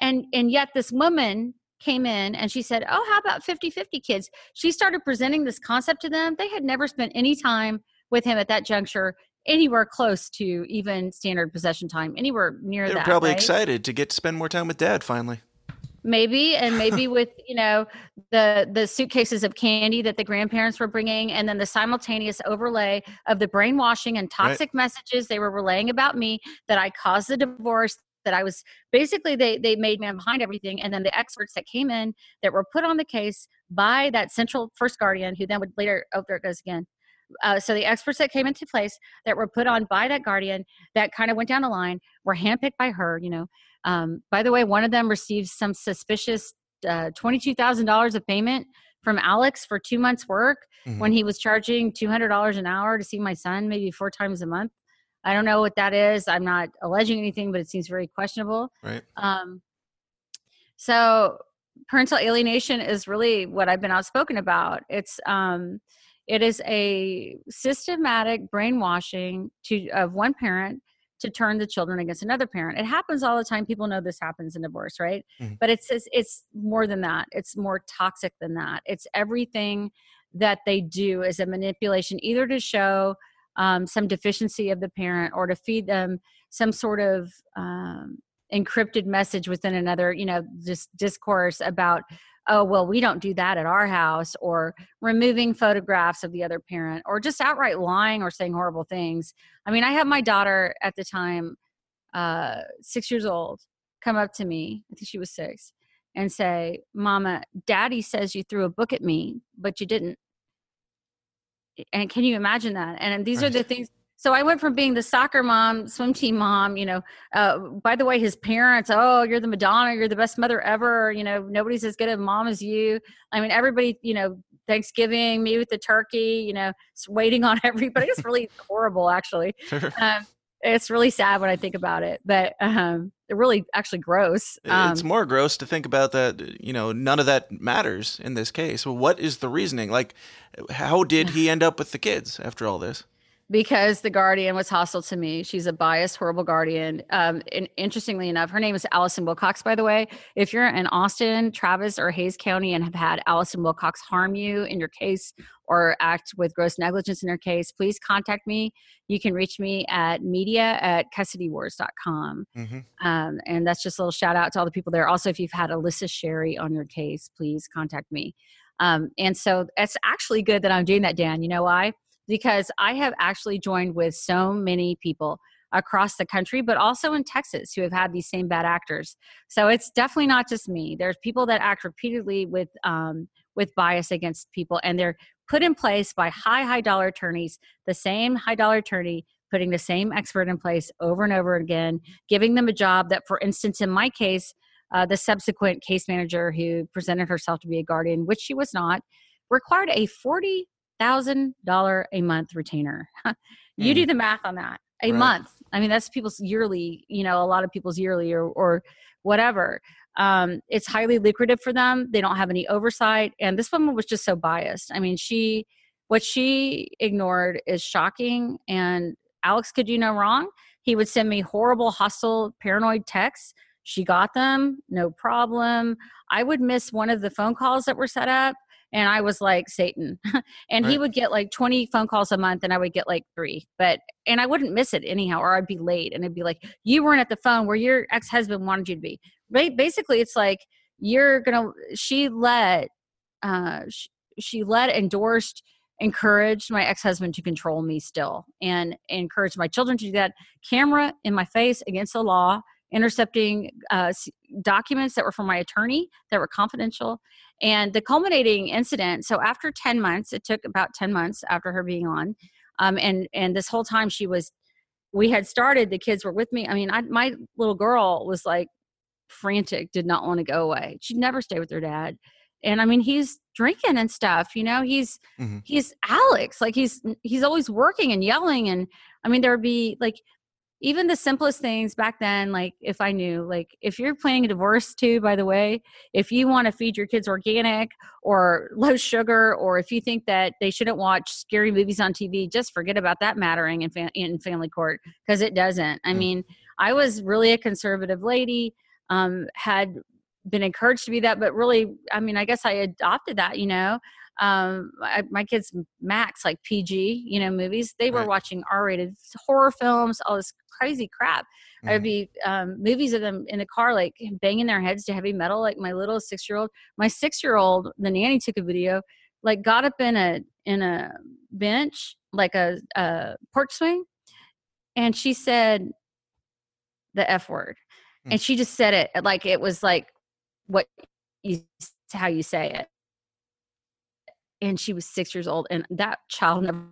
and and yet this woman came in and she said, Oh, how about 50 50 kids? She started presenting this concept to them. They had never spent any time with him at that juncture anywhere close to even standard possession time, anywhere near They're that. probably right? excited to get to spend more time with dad finally. Maybe and maybe <laughs> with you know the the suitcases of candy that the grandparents were bringing, and then the simultaneous overlay of the brainwashing and toxic right. messages they were relaying about me that I caused the divorce, that I was basically they they made man behind everything, and then the experts that came in that were put on the case by that central first guardian, who then would later oh there it goes again. Uh, so the experts that came into place that were put on by that guardian that kind of went down the line were handpicked by her. You know, um, by the way, one of them received some suspicious uh, twenty-two thousand dollars of payment from Alex for two months' work mm-hmm. when he was charging two hundred dollars an hour to see my son maybe four times a month. I don't know what that is. I'm not alleging anything, but it seems very questionable. Right. Um, so parental alienation is really what I've been outspoken about. It's um, it is a systematic brainwashing to of one parent to turn the children against another parent. It happens all the time. People know this happens in divorce, right? Mm-hmm. But it's, it's it's more than that. It's more toxic than that. It's everything that they do is a manipulation, either to show um, some deficiency of the parent or to feed them some sort of um, encrypted message within another you know just discourse about oh well we don't do that at our house or removing photographs of the other parent or just outright lying or saying horrible things. I mean i had my daughter at the time uh, six years old come up to me i think she was six and say mama daddy says you threw a book at me but you didn't and can you imagine that? And these right. are the things so i went from being the soccer mom swim team mom you know uh, by the way his parents oh you're the madonna you're the best mother ever you know nobody's as good a mom as you. I mean everybody you know thanksgiving me with the turkey you know waiting on <laughs> everybody. It's really horrible actually. <laughs> Um, it's really sad when i think about it but um, really actually gross. Um, it's more gross to think about that. You know, none of that matters in this case. Well, what is the reasoning? Like, how did he end up with the kids after all this? Because the guardian was hostile to me. She's a biased, horrible guardian. Um, and interestingly enough, her name is Allison Wilcox, by the way. If you're in Austin, Travis, or Hays County and have had Allison Wilcox harm you in your case or act with gross negligence in your case, please contact me. You can reach me at media at custodywars.com. Mm-hmm. Um, and that's just a little shout out to all the people there. Also, if you've had Alissa Sherry on your case, please contact me. Um, and so it's actually good that I'm doing that, Dan. You know why? Because I have actually joined with so many people across the country, but also in Texas who have had these same bad actors. So it's definitely not just me. There's people that act repeatedly with um, with bias against people, and they're put in place by high, high dollar attorneys. The same high dollar attorney putting the same expert in place over and over again, giving them a job that, for instance, in my case, uh, the subsequent case manager who presented herself to be a guardian, which she was not, required a forty thousand dollar a month retainer. <laughs> you Mm. do the math on that. A Right. month. I mean, that's people's yearly. You know, a lot of people's yearly or or whatever. Um, it's highly lucrative for them. They don't have any oversight, and this woman was just so biased. I mean, she what she ignored is shocking. And Alex could do no wrong. He would send me horrible, hostile, paranoid texts. She got them, no problem. I would miss one of the phone calls that were set up, and I was like Satan. <laughs> and he would get like 20 phone calls a month, and I would get like three. But and I wouldn't miss it anyhow, or I'd be late, and it'd be like, "You weren't at the phone where your ex husband wanted you to be." Ba- Basically, it's like you're gonna. She let, uh, she, she let endorsed encouraged my ex-husband to control me still and encouraged my children to do that camera in my face against the law intercepting uh, documents that were from my attorney that were confidential. And the culminating incident so after 10 months it took about 10 months after her being on um, and and this whole time she was we had started the kids were with me. I mean I, my little girl was like frantic did not want to go away. She'd never stay with her dad. And i mean he's drinking and stuff you know he's Mhm. he's alex like he's he's always working and yelling. And i mean there would be like even the simplest things back then like if i knew like if you're planning a divorce too by the way if you want to feed your kids organic or low sugar or if you think that they shouldn't watch scary movies on tv just forget about that mattering in, fam- in family court because it doesn't i Mm. mean i was really a conservative lady um, had been encouraged to be that but really i mean i guess i adopted that you know um I, my kids max like pg you know movies they were Right. watching r-rated horror films all this crazy crap Mhm. i'd be um movies of them in the car like banging their heads to heavy metal like my little six year old my six year old the nanny took a video like got up in a in a bench like a, a porch swing and she said the f word Mm. and she just said it like it was like what you how you say it and she was six years old and that child never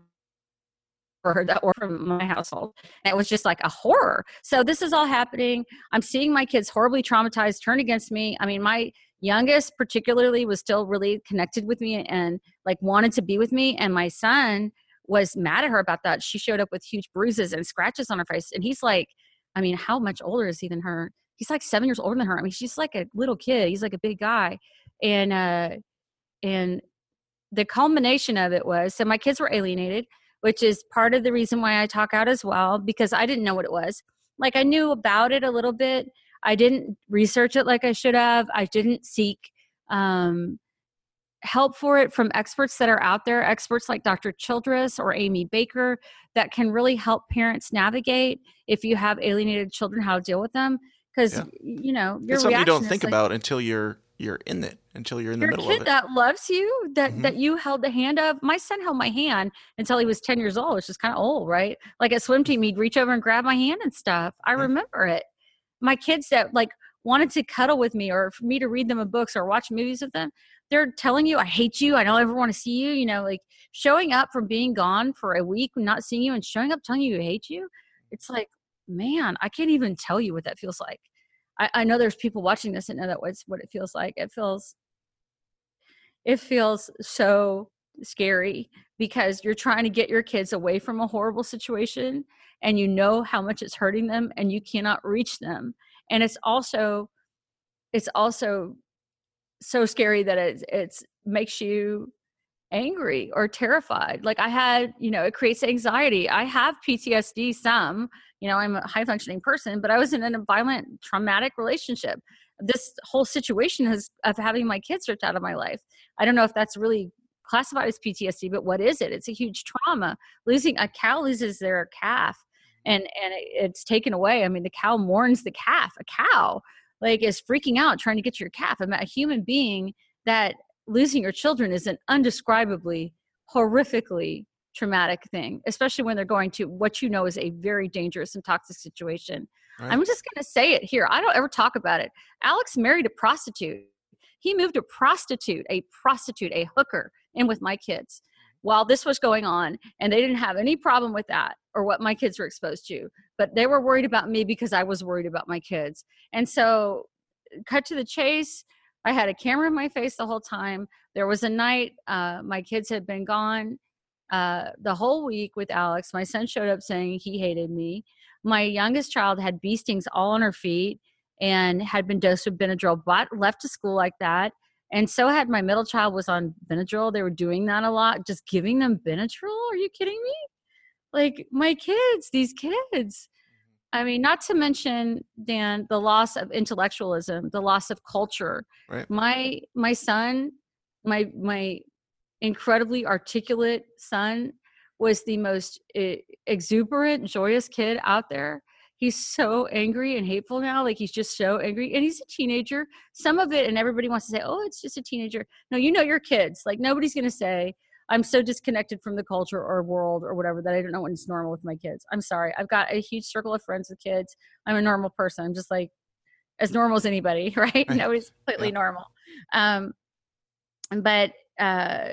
heard that word from my household and it was just like a horror. So this is all happening. I'm seeing my kids horribly traumatized turn against me. I mean my youngest particularly was still really connected with me and like wanted to be with me and my son was mad at her about that. She showed up with huge bruises and scratches on her face and he's like i mean how much older is he than her? He's like seven years older than her. I mean she's like a little kid. He's like a big guy. And uh and the culmination of it was so my kids were alienated which is part of the reason why i talk out as well because i didn't know what it was. Like i knew about it a little bit. I didn't research it like i should have. I didn't seek um, help for it from experts that are out there experts like dr childress or amy baker that can really help parents navigate if you have alienated children how to deal with them. Because Yeah. you know your it's something you don't think like- about until you're you're in it until you're in the your middle kid of it. that loves you that Mhm. that you held the hand of my son held my hand until he was 10 years old which is kind of old right? Like at swim team he'd reach over and grab my hand and stuff. I Yeah. remember it. My kids that like wanted to cuddle with me or for me to read them a books or watch movies with them they're telling you i hate you. I don't ever want to see you you know like showing up from being gone for a week not seeing you and showing up telling you you hate you it's like man i can't even tell you what that feels like I, I know there's people watching this and know that what's what it feels like. It feels it feels so scary because you're trying to get your kids away from a horrible situation and you know how much it's hurting them and you cannot reach them. And it's also it's also so scary that it it's makes you angry or terrified. Like I had, you know, it creates anxiety. I have PTSD some, you know, I'm a high functioning person, but I was in a violent traumatic relationship. This whole situation has of having my kids ripped out of my life. I don't know if that's really classified as PTSD, but what is it? It's a huge trauma. Losing a cow loses their calf and and it's taken away. I mean, the cow mourns the calf. A cow like is freaking out trying to get your calf. I mean, a human being that losing your children is an undescribably horrifically traumatic thing, especially when they're going to what you know is a very dangerous and toxic situation. Right. I'm just going to say it here. I don't ever talk about it. Alex married a prostitute. He moved a prostitute, a prostitute, a hooker in with my kids while this was going on and they didn't have any problem with that or what my kids were exposed to but they were worried about me because i was worried about my kids and so cut to the chase i had a camera in my face the whole time. There was a night uh, my kids had been gone uh, the whole week with alex. My son showed up saying he hated me. My youngest child had bee stings all on her feet and had been dosed with benadryl but left to school like that and so had my middle child was on benadryl. They were doing that a lot just giving them benadryl? Are you kidding me? Like my kids these kids. I mean not to mention dan the loss of intellectualism the loss of culture. Right. my my son my my incredibly articulate son was the most exuberant joyous kid out there. He's so angry and hateful now like he's just so angry and he's a teenager. Some of it and everybody wants to say oh it's just a teenager. No you know your kids. Like nobody's going to say i'm so disconnected from the culture or world or whatever that i don't know when it's normal with my kids. I'm sorry. I've got a huge circle of friends with kids. I'm a normal person. I'm just like as normal as anybody <laughs> right, nobody's completely yeah. normal. Um but uh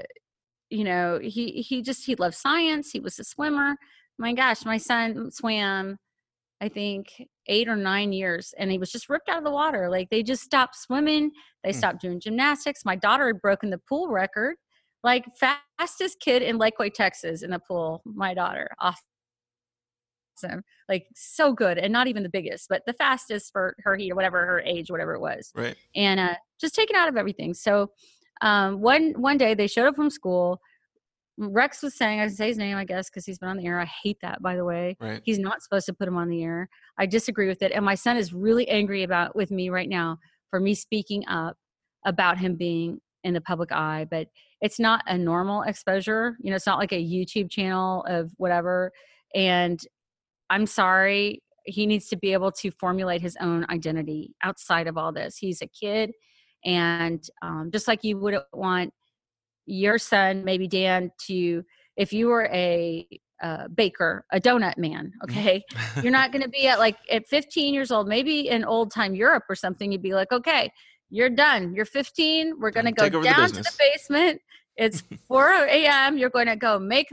you know he he just he loved science. He was a swimmer. My gosh my son swam I think eight or nine years, and he was just ripped out of the water. Like they just stopped swimming, they mm. stopped doing gymnastics. My daughter had broken the pool record, like fastest kid in Lakeway, Texas, in the pool. My daughter, awesome, like so good, and not even the biggest, but the fastest for her heat or whatever her age, whatever it was. Right. And uh, just taken out of everything. So um, one one day they showed up from school Rex was saying, I say his name, I guess, because he's been on the air. I hate that, by the way. Right. He's not supposed to put him on the air. I disagree with it. And my son is really angry about with me right now for me speaking up about him being in the public eye. But it's not a normal exposure. You know, it's not like a YouTube channel of whatever. And I'm sorry. He needs to be able to formulate his own identity outside of all this. He's a kid. And um, just like you wouldn't want your son, maybe Dan, to if you were a uh, baker, a donut man, mm. okay, <laughs> you're not going to be at like at 15 years old, maybe in old time Europe or something. You'd be like, okay, you're done. You're 15. We're going to go down to the basement. It's 4 a.m. You're going to go make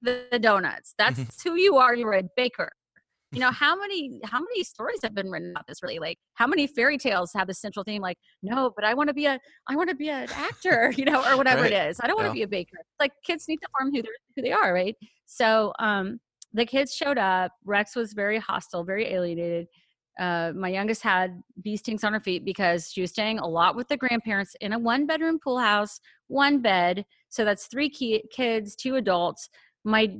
the, donuts. That's <laughs> who you are. You're a baker you know how many how many stories have been written about this really like how many fairy tales have the central theme like no but i want to be a i want to be an actor <laughs> you know or whatever right. it is i don't want to yeah. be a baker like kids need to form who, they're, who they are right so um the kids showed up rex was very hostile very alienated uh, my youngest had bee stings on her feet because she was staying a lot with the grandparents in a one bedroom pool house one bed so that's three ki- kids two adults my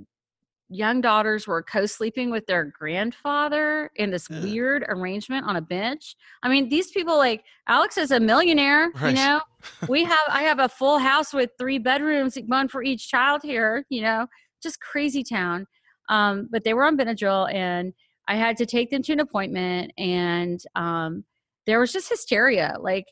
young daughters were co-sleeping with their grandfather in this yeah. weird arrangement on a bench. I mean, these people like Alex is a millionaire, right. you know. <laughs> we have I have a full house with three bedrooms, one for each child here, you know. Just crazy town. Um, but they were on Benadryl and I had to take them to an appointment and um, there was just hysteria. Like,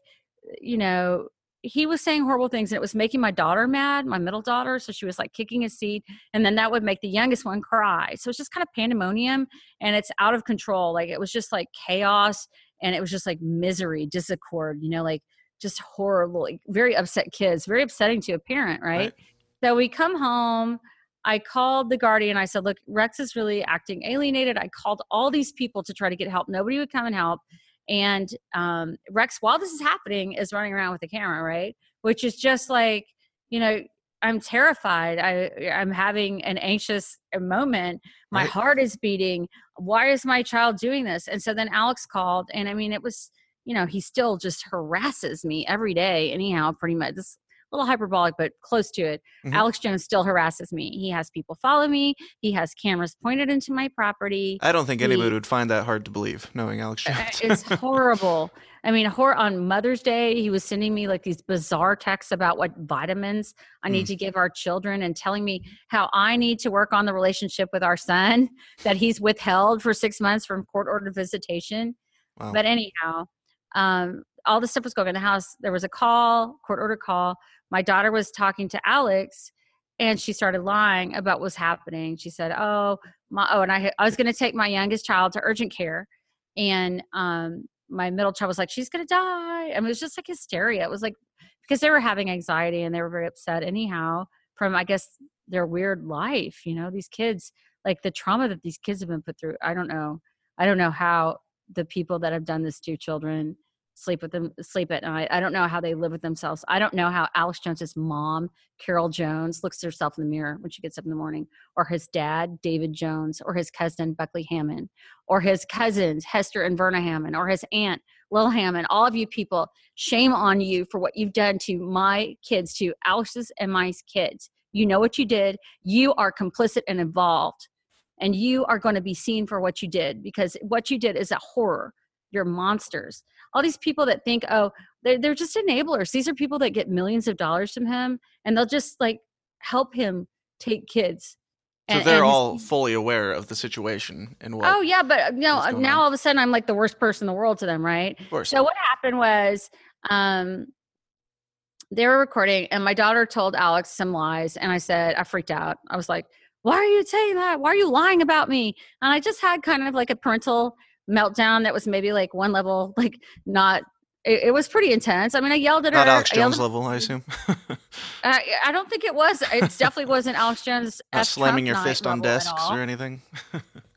you know, he was saying horrible things and it was making my daughter mad, my middle daughter. So she was like kicking his seat. And then that would make the youngest one cry. So it's just kind of pandemonium and it's out of control. Like it was just like chaos and it was just like misery, discord, you know, like just horrible, like very upset kids, very upsetting to a parent, right? right. So we come home. I called the guardian. I said, Look, Rex is really acting alienated. I called all these people to try to get help. Nobody would come and help. And um, Rex, while this is happening, is running around with the camera, right? Which is just like, you know, I'm terrified. I I'm having an anxious moment. My right. heart is beating. Why is my child doing this? And so then Alex called, and I mean, it was, you know, he still just harasses me every day. Anyhow, pretty much. This little hyperbolic, but close to it. Mhm. Alex Jones still harasses me. He has people follow me. He has cameras pointed into my property. I don't think anybody would find that hard to believe, knowing Alex Uh, Jones. it's <laughs> horrible. I mean, hor- on Mother's Day, he was sending me like these bizarre texts about what vitamins I need Mm. to give our children and telling me how I need to work on the relationship with our son <laughs> that he's withheld for six months from court ordered visitation. Wow. But anyhow, um, all this stuff was going on in the house. There was a call, court order call. My daughter was talking to Alex and she started lying about what was happening. She said, "Oh, my oh, and I I was going to take my youngest child to urgent care, and um, my middle child was like, she's going to die." Mean, it was just like hysteria. It was like because they were having anxiety and they were very upset. Anyhow, from I guess their weird life, you know, these kids like the trauma that these kids have been put through. I don't know. I don't know how the people that have done this to children sleep with them sleep at night. I don't know how they live with themselves. I don't know how Alex Jones's mom, Carol Jones, looks at herself in the mirror when she gets up in the morning, or his dad, David Jones, or his cousin Buckley Hammond, or his cousins, Hester and Verna Hammond, or his aunt, Lil Hammond. All of you people, shame on you for what you've done to my kids, to Alex's and my kids. You know what you did. You are complicit and involved. And you are going to be seen for what you did because what you did is a horror. You're monsters all these people that think, oh, they're, they're just enablers. These are people that get millions of dollars from him and they'll just like help him take kids. so And- they're and all fully aware of the situation and what. Oh yeah, but no, now on. all of a sudden I'm like the worst person in the world to them, right? of course. So what happened was um they were recording and my daughter told Alex some lies and I said I freaked out. I was like, "Why are you saying that? Why are you lying about me?" And I just had kind of like a parental meltdown that was maybe like one level <laughs> like not it, it was pretty intense. I mean, I yelled at Not her. Alex I yelled Jones at- level, I assume. <laughs> Uh, I don't think it was. It definitely wasn't Alex Jones. <laughs> Not slamming your fist on desks or anything.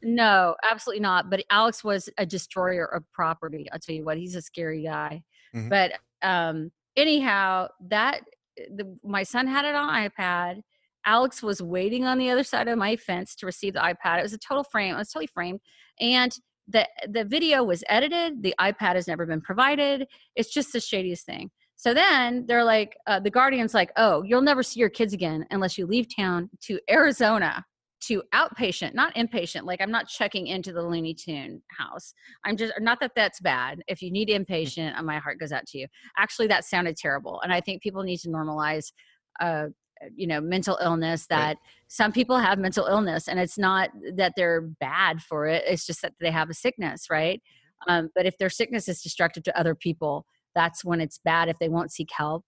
No, absolutely not. But Alex was a destroyer of property. I'll tell you what, he's a scary guy. Mhm. But um, anyhow, that the, my son had it on iPad. Alex was waiting on the other side of my fence to receive the iPad. It was a total frame. It was totally framed, and the the video was edited. The iPad has never been provided. It's just the shadiest thing. So then they're like, uh, the Guardian's like, oh, you'll never see your kids again unless you leave town to Arizona to outpatient, not inpatient. Like I'm not checking into the Looney Tune house. I'm just not that that's bad. If you need inpatient, uh, my heart goes out to you. Actually, that sounded terrible, and I think people need to normalize. Uh, you know mental illness that Right. some people have mental illness and it's not that they're bad for it it's just that they have a sickness right um, but if their sickness is destructive to other people that's when it's bad if they won't seek help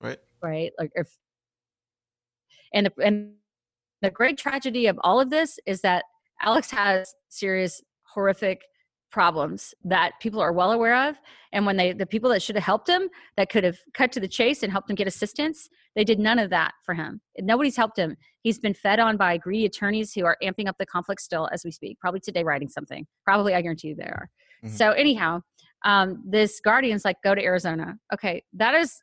Right. right like if and the and the great tragedy of all of this is that alex has serious horrific problems that people are well aware of and when they the people that should have helped him that could have cut to the chase and helped him get assistance they did none of that for him. Nobody's helped him. He's been fed on by greedy attorneys who are amping up the conflict still as we speak probably today writing something. Probably i guarantee you they are. Mhm. so anyhow um, this guardian's like go to arizona. Okay that is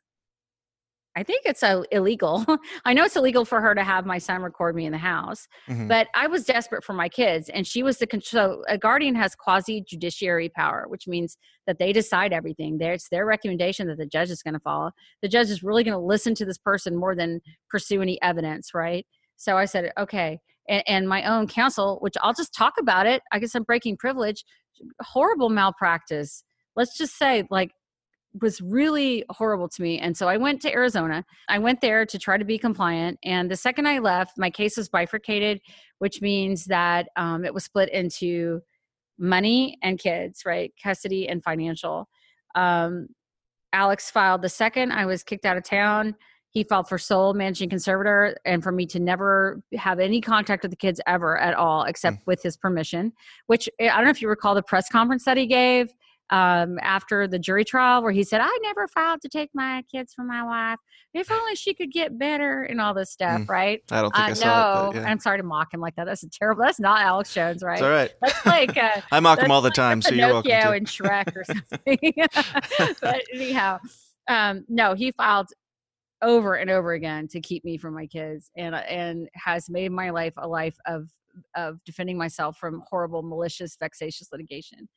i think it's uh, illegal. <laughs> I know it's illegal for her to have my son record me in the house Mhm. but i was desperate for my kids and she was the control a guardian has quasi judiciary power which means that they decide everything. There it's their recommendation that the judge is going to follow. The judge is really going to listen to this person more than pursue any evidence right? So i said okay and, and my own counsel which i'll just talk about it i guess i'm breaking privilege horrible malpractice. Let's just say like was really horrible to me. And so I went to Arizona. I went there to try to be compliant. And the second I left, my case was bifurcated, which means that um, it was split into money and kids, right? Custody and financial. Um, Alex filed the second. I was kicked out of town. He filed for sole managing conservator and for me to never have any contact with the kids ever at all, except with his permission, which eh, I don't know if you recall the press conference that he gave um, after the jury trial where he said, I never filed to take my kids from my wife. If only she could get better and all this stuff, Mm. right? I don't think Uh, I saw no. It, yeah. I'm sorry to mock him like that. That's a terrible. That's not Alex Jones, right? It's all right. That's like uh, <laughs> I mock him all the like time, so you're welcome to. and Shrek or <laughs> something. <laughs> but anyhow, um, no, he filed over and over again to keep me from my kids, and and has made my life a life of of defending myself from horrible, malicious, vexatious litigation.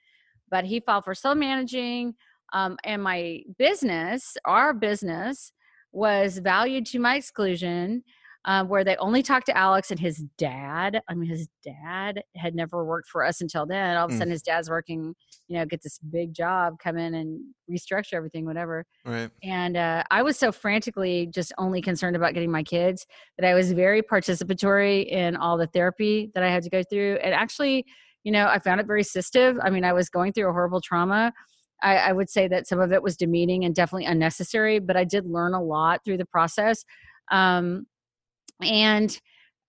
But he filed for sole managing, um, and my business, our business, was valued to my exclusion um, where they only talked to Alex and his dad. I mean, his dad had never worked for us until then. All of a Mm. sudden, his dad's working, you know, get this big job, come in and restructure everything, whatever. Right. And uh, I was so frantically just only concerned about getting my kids that I was very participatory in all the therapy that I had to go through. And actually, you know, I found it very assistive. I mean, I was going through a horrible trauma. I, I would say that some of it was demeaning and definitely unnecessary, but I did learn a lot through the process. Um, and,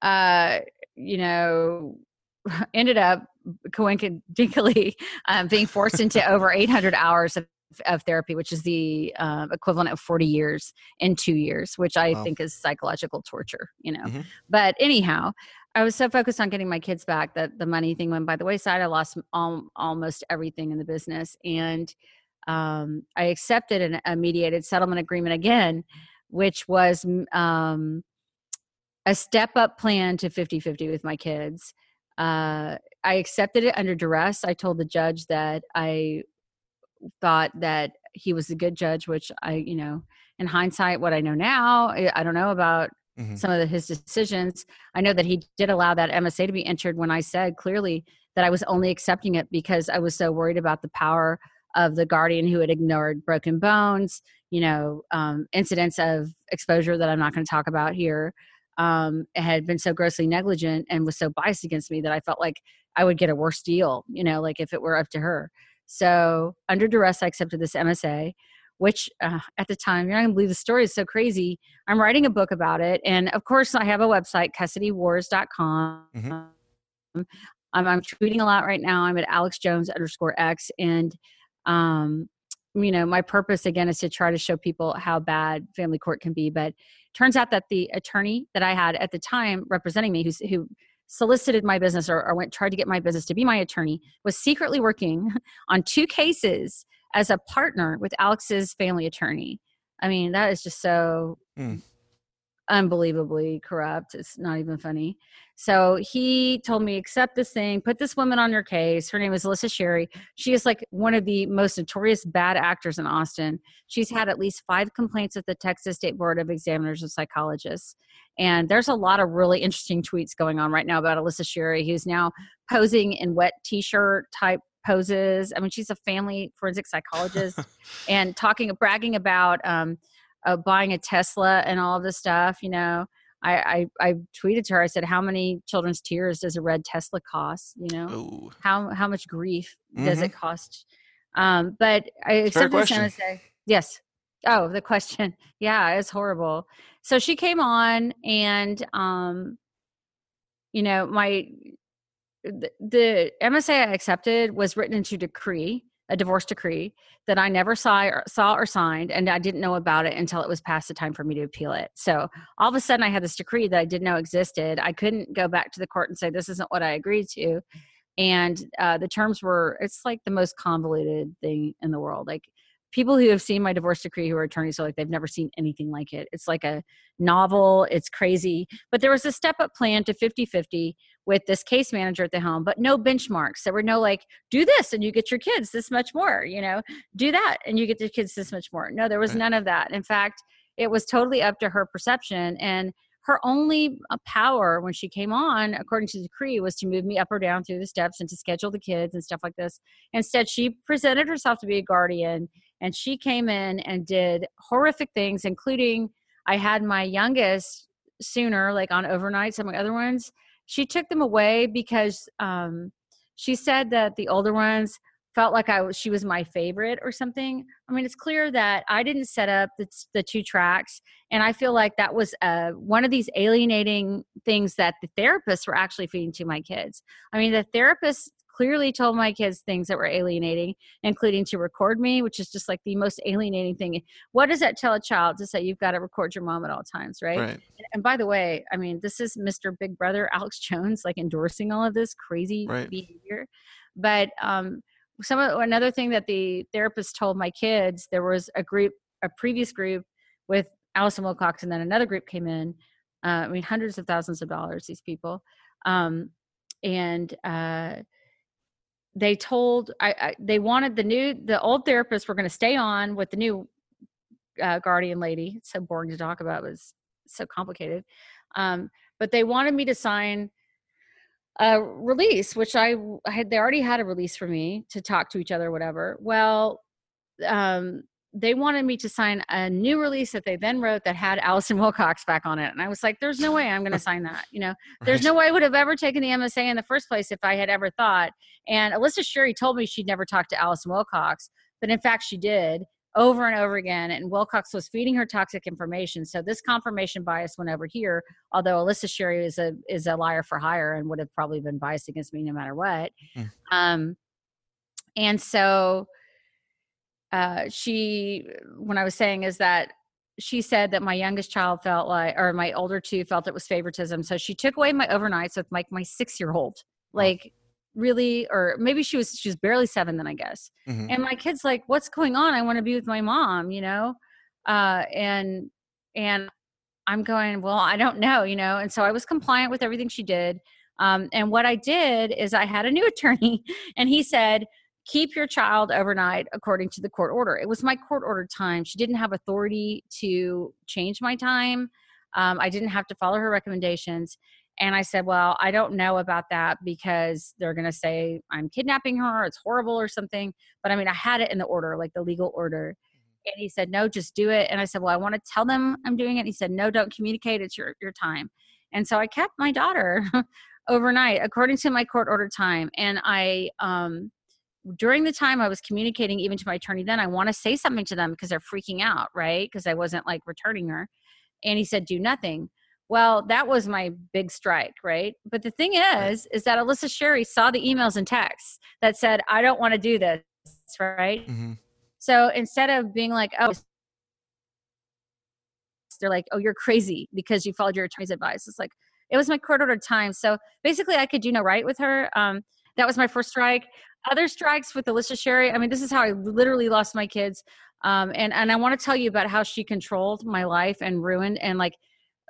uh, you know, <laughs> ended up coincidentally <laughs> um, being forced into <laughs> over 800 hours of, of therapy, which is the uh, equivalent of 40 years in two years, which I Wow. think is psychological torture, you know. Mhm. But anyhow, I was so focused on getting my kids back that the money thing went by the wayside. I lost al- almost everything in the business. And um, I accepted an, a mediated settlement agreement again, which was um, a step up plan to 50 50 with my kids. Uh, I accepted it under duress. I told the judge that I thought that he was a good judge, which I, you know, in hindsight, what I know now, I don't know about Mhm. some of his decisions. I know that he did allow that MSA to be entered when I said clearly that I was only accepting it because I was so worried about the power of the guardian who had ignored broken bones, you know, um, incidents of exposure that I'm not going to talk about here, um, had been so grossly negligent and was so biased against me that I felt like I would get a worse deal, you know, like if it were up to her. So under duress, I accepted this MSA, which uh, at the time, you're not gonna believe the story is so crazy. I'm writing a book about it. And of course, I have a website, custodywars.com. Mhm. I'm, I'm tweeting a lot right now. I'm at Alex Jones underscore X. And, um, you know, my purpose again is to try to show people how bad family court can be. But turns out that the attorney that I had at the time representing me, who's, who solicited my business or, or went tried to get my business to be my attorney, was secretly working <laughs> on two cases as a partner with Alex's family attorney. I mean, that is just so Hmm. unbelievably corrupt. It's not even funny. So he told me, accept this thing, put this woman on your case. Her name is Alissa Sherry. She is like one of the most notorious bad actors in Austin. She's had at least five complaints at the Texas State Board of Examiners and Psychologists. And there's a lot of really interesting tweets going on right now about Alissa Sherry, who's now posing in wet t shirt type poses. I mean, she's a family forensic psychologist <laughs> and talking, bragging about um, uh, buying a Tesla and all this stuff. You know, I, I I tweeted to her. I said, "How many children's tears does a red Tesla cost? You know, Oh, how how much grief does Mhm. it cost?" Um, but I accepted question. MSA. Yes. Oh, the question. <laughs> Yeah, it's horrible. So she came on, and um, you know, my the, the MSA I accepted was written into decree, a divorce decree that I never saw or, saw or signed, and I didn't know about it until it was past the time for me to appeal it. So all of a sudden, I had this decree that I didn't know existed. I couldn't go back to the court and say this isn't what I agreed to, and uh, the terms were. It's like the most convoluted thing in the world. Like people who have seen my divorce decree who are attorneys are like they've never seen anything like it. It's like a novel. It's crazy. But there was a step up plan to 50 50 with this case manager at the helm, but no benchmarks. There were no like, do this and you get your kids this much more, you know, do that and you get your kids this much more. No, there was Right. none of that. In fact, it was totally up to her perception. And her only uh, power when she came on, according to the decree, was to move me up or down through the steps and to schedule the kids and stuff like this. Instead, she presented herself to be a guardian and she came in and did horrific things, including I had my youngest sooner, like on overnight, some of my other ones. She took them away because um, she said that the older ones felt like I was she was my favorite or something. I mean, it's clear that I didn't set up the, the two tracks, and I feel like that was uh, one of these alienating things that the therapists were actually feeding to my kids. I mean, the therapists clearly told my kids things that were alienating, including to record me, which is just like the most alienating thing. What does that tell a child to say you've got to record your mom at all times, right? right. and by the way, I mean, this is Mr. Big Brother Alex <laughs> Jones like endorsing all of this crazy Right. behavior. But um, some of, another thing that the therapist told my kids, there was a group, a previous group with Allison Wilcox, and then another group came in. Uh, I mean, hundreds of thousands of dollars. These people, um, and uh, they told I, I they wanted the new the old therapists were going to stay on with the new uh, guardian lady. It's so boring to talk about. It was so complicated. Um, but they wanted me to sign a release, which I, I had. They already had a release for me to talk to each other, whatever. Well, um, they wanted me to sign a new release that they then wrote that had Allison Wilcox back on it. And I was like, there's no way I'm going to sign that. You know, <laughs> there's no way I would have ever taken the MSA in the first place if I had ever thought. And Alissa Sherry told me she'd never talked to Allison Wilcox, but in fact, she did over and over again. And Wilcox was feeding her toxic information. So this confirmation bias went over here. Although Alissa Sherry is a is a liar for hire and would have probably been biased against me no matter what. Mm. Um, and so uh, she when i was saying is that she said that my youngest child felt like or my older two felt it was favoritism so she took away my overnights with like my six year old like really or maybe she was she was barely seven then i guess Mhm. and my kid's like what's going on i want to be with my mom you know uh and and i'm going well i don't know you know and so i was compliant with everything she did um and what i did is i had a new <laughs> attorney and he said keep your child overnight according to the court order it was my court order time she didn't have authority to change my time um, i didn't have to follow her recommendations and I said, Well, I don't know about that because they're going to say I'm kidnapping her, it's horrible or something. But I mean, I had it in the order, like the legal order. And he said, No, just do it. And I said, Well, I want to tell them I'm doing it. And he said, No, don't communicate. It's your, your time. And so I kept my daughter <laughs> overnight according to my court order time. And I, um, during the time I was communicating even to my attorney then, I want to say something to them because they're freaking out, right? Because I wasn't like returning her. And he said, Do nothing. Well, that was my big strike, right? But the thing is, is that Alissa Sherry saw the emails and texts that said, I don't want to do this, right? Mhm. So instead of being like, oh, they're like, oh, you're crazy because you followed your attorney's advice. It's like, it was my court ordered time. So basically, I could do no right with her. Um, that was my first strike. Other strikes with Alissa Sherry. I mean, this is how I literally lost my kids. Um, and and I want to tell you about how she controlled my life and ruined and like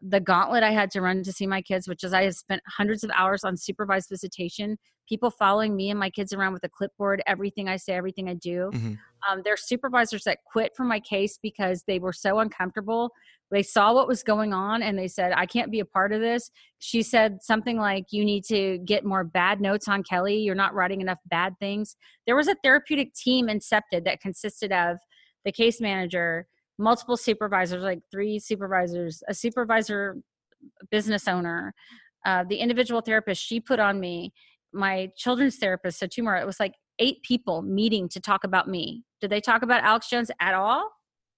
the gauntlet I had to run to see my kids, which is I have spent hundreds of hours on supervised visitation, people following me and my kids around with a clipboard, everything I say, everything I do. Mhm. Um, there are supervisors that quit from my case because they were so uncomfortable. They saw what was going on and they said, I can't be a part of this. She said something like, You need to get more bad notes on Kelly. You're not writing enough bad things. There was a therapeutic team incepted that consisted of the case manager, multiple supervisors, like three supervisors, a supervisor business owner, uh, the individual therapist she put on me, my children's therapist, so two more. It was like eight people meeting to talk about me. Did they talk about Alex Jones at all?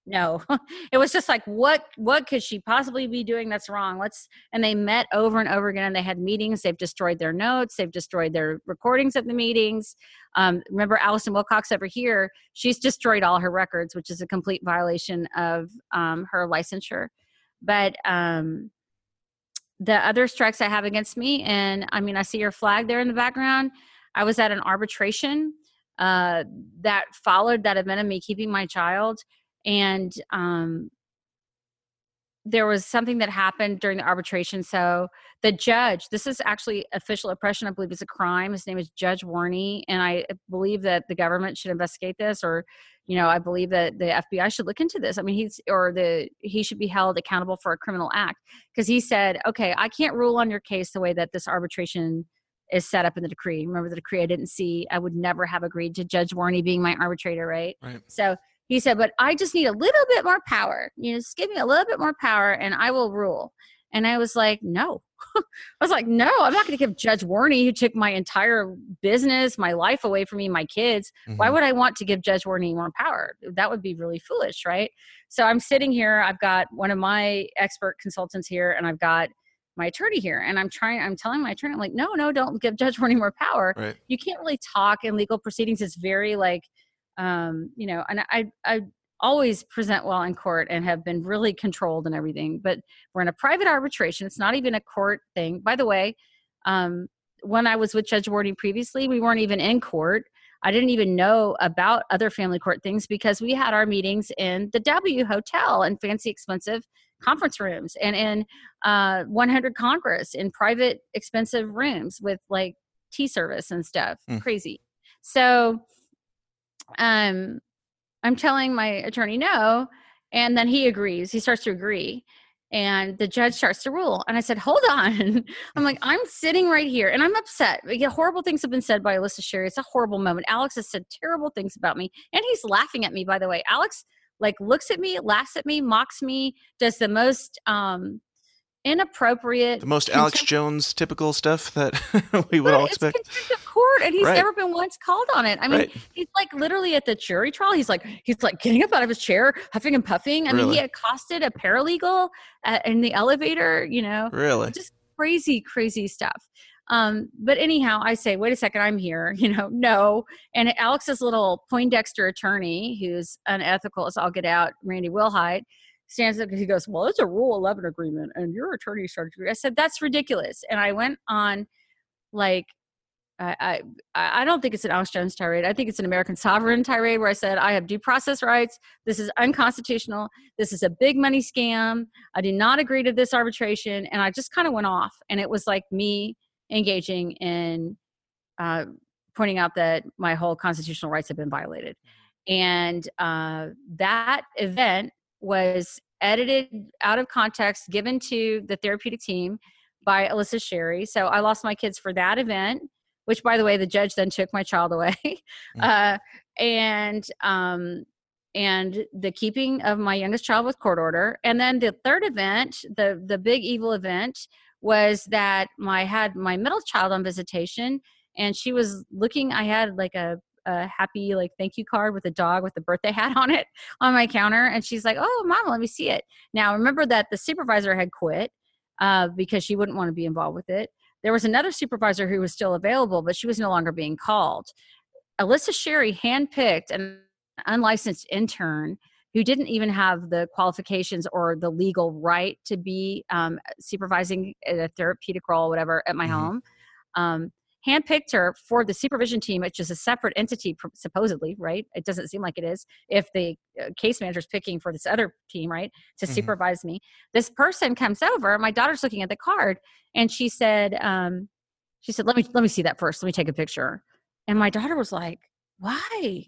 No. <laughs> it was just like what what could she possibly be doing that's wrong? Let's and they met over and over again and they had meetings. They've destroyed their notes, they've destroyed their recordings of the meetings. Um, remember Allison Wilcox over here, she's destroyed all her records, which is a complete violation of um, her licensure. But um, the other strikes I have against me, and I mean, I see your flag there in the background. I was at an arbitration uh, that followed that event of me keeping my child, and um, there was something that happened during the arbitration. So the judge, this is actually official oppression. I believe is a crime. His name is Judge Warney, and I believe that the government should investigate this, or you know, I believe that the FBI should look into this. I mean, he's or the he should be held accountable for a criminal act because he said, okay, I can't rule on your case the way that this arbitration is set up in the decree. Remember the decree I didn't see. I would never have agreed to Judge Warney being my arbitrator, right? Right. So he said, but I just need a little bit more power. You know, just give me a little bit more power and I will rule. And I was like, no. <laughs> I was like, no, I'm not going to give Judge Warney, who took my entire business, my life away from me, my kids. Why Mhm. would I want to give Judge Warney more power? That would be really foolish, right? So I'm sitting here. I've got one of my expert consultants here, and I've got my attorney here, and I'm trying. I'm telling my attorney, I'm like, no, no, don't give Judge Warney more power Right. you can't really talk in legal proceedings it's very like um you know and i i always present well in court and have been really controlled and everything but we're in a private arbitration it's not even a court thing. By the way um when i was with judge Warney previously we weren't even in court. I didn't even know about other family court things because we had our meetings in the w hotel and fancy expensive conference rooms and in uh 100 congress in private expensive rooms with like tea service and stuff. Mm. crazy. So um i'm telling my attorney no And then he agrees. He starts to agree. And the judge starts to rule. And I said, Hold on. <laughs> I'm like, I'm sitting right here and I'm upset. Like, horrible things have been said by Alissa Sherry. It's a horrible moment. Alex has said terrible things about me. And he's laughing at me, by the way. Alex like looks at me, laughs at me, mocks me, does the most um inappropriate The most Alex Jones typical stuff that <laughs> we would But all it's expect. contempt of court, and he's Right. never been once called on it. I mean, Right. he's like literally at the jury trial. He's like he's like getting up out of his chair, huffing and puffing. I mean, he accosted a paralegal at, in the elevator. You know, Really? just crazy, crazy stuff. Um, but anyhow, I say, wait a second, I'm here. <laughs> You know, no. And Alex's little Poindexter attorney, who's unethical as all get out, Randy Wilhite, stands up. And he goes, "Well, it's a Rule 11 agreement, and your attorney started." to agree." I said, "That's ridiculous." And I went on, like, I I I don't think it's an Alex Jones tirade. I think it's an American sovereign tirade where I said, "I have due process rights. This is unconstitutional. This is a big money scam. I did not agree to this arbitration." And I just kind of went off, and it was like me engaging in uh, pointing out that my whole constitutional rights have been violated. And uh, that event was edited out of context, given to the therapeutic team by Alissa Sherry. So I lost my kids for that event, which, by the way, the judge then took my child away. <laughs> uh, and um, and the keeping of my youngest child with court order. And then the third event, the the big evil event, was that my had my middle child on visitation, and she was looking. I had like a a happy like thank you card with a dog with the birthday hat on it <laughs> on my counter and she's like oh mom, let me see it. Now remember that the supervisor had quit uh, because she wouldn't want to be involved with it. There was another supervisor who was still available but she was no longer being called. Alissa sherry handpicked an unlicensed intern who didn't even have the qualifications or the legal right to be um, supervising in a therapeutic role whatever at my Mhm. home. Um, handpicked her for the supervision team, which is a separate entity, supposedly, right? It doesn't seem like it is. If the uh, case manager is picking for this other team, right, to Mhm. supervise me, this person comes over. My daughter's looking at the card, and she said, um, "She said, let me let me see that first. Let me take a picture." And my daughter was like, "Why?"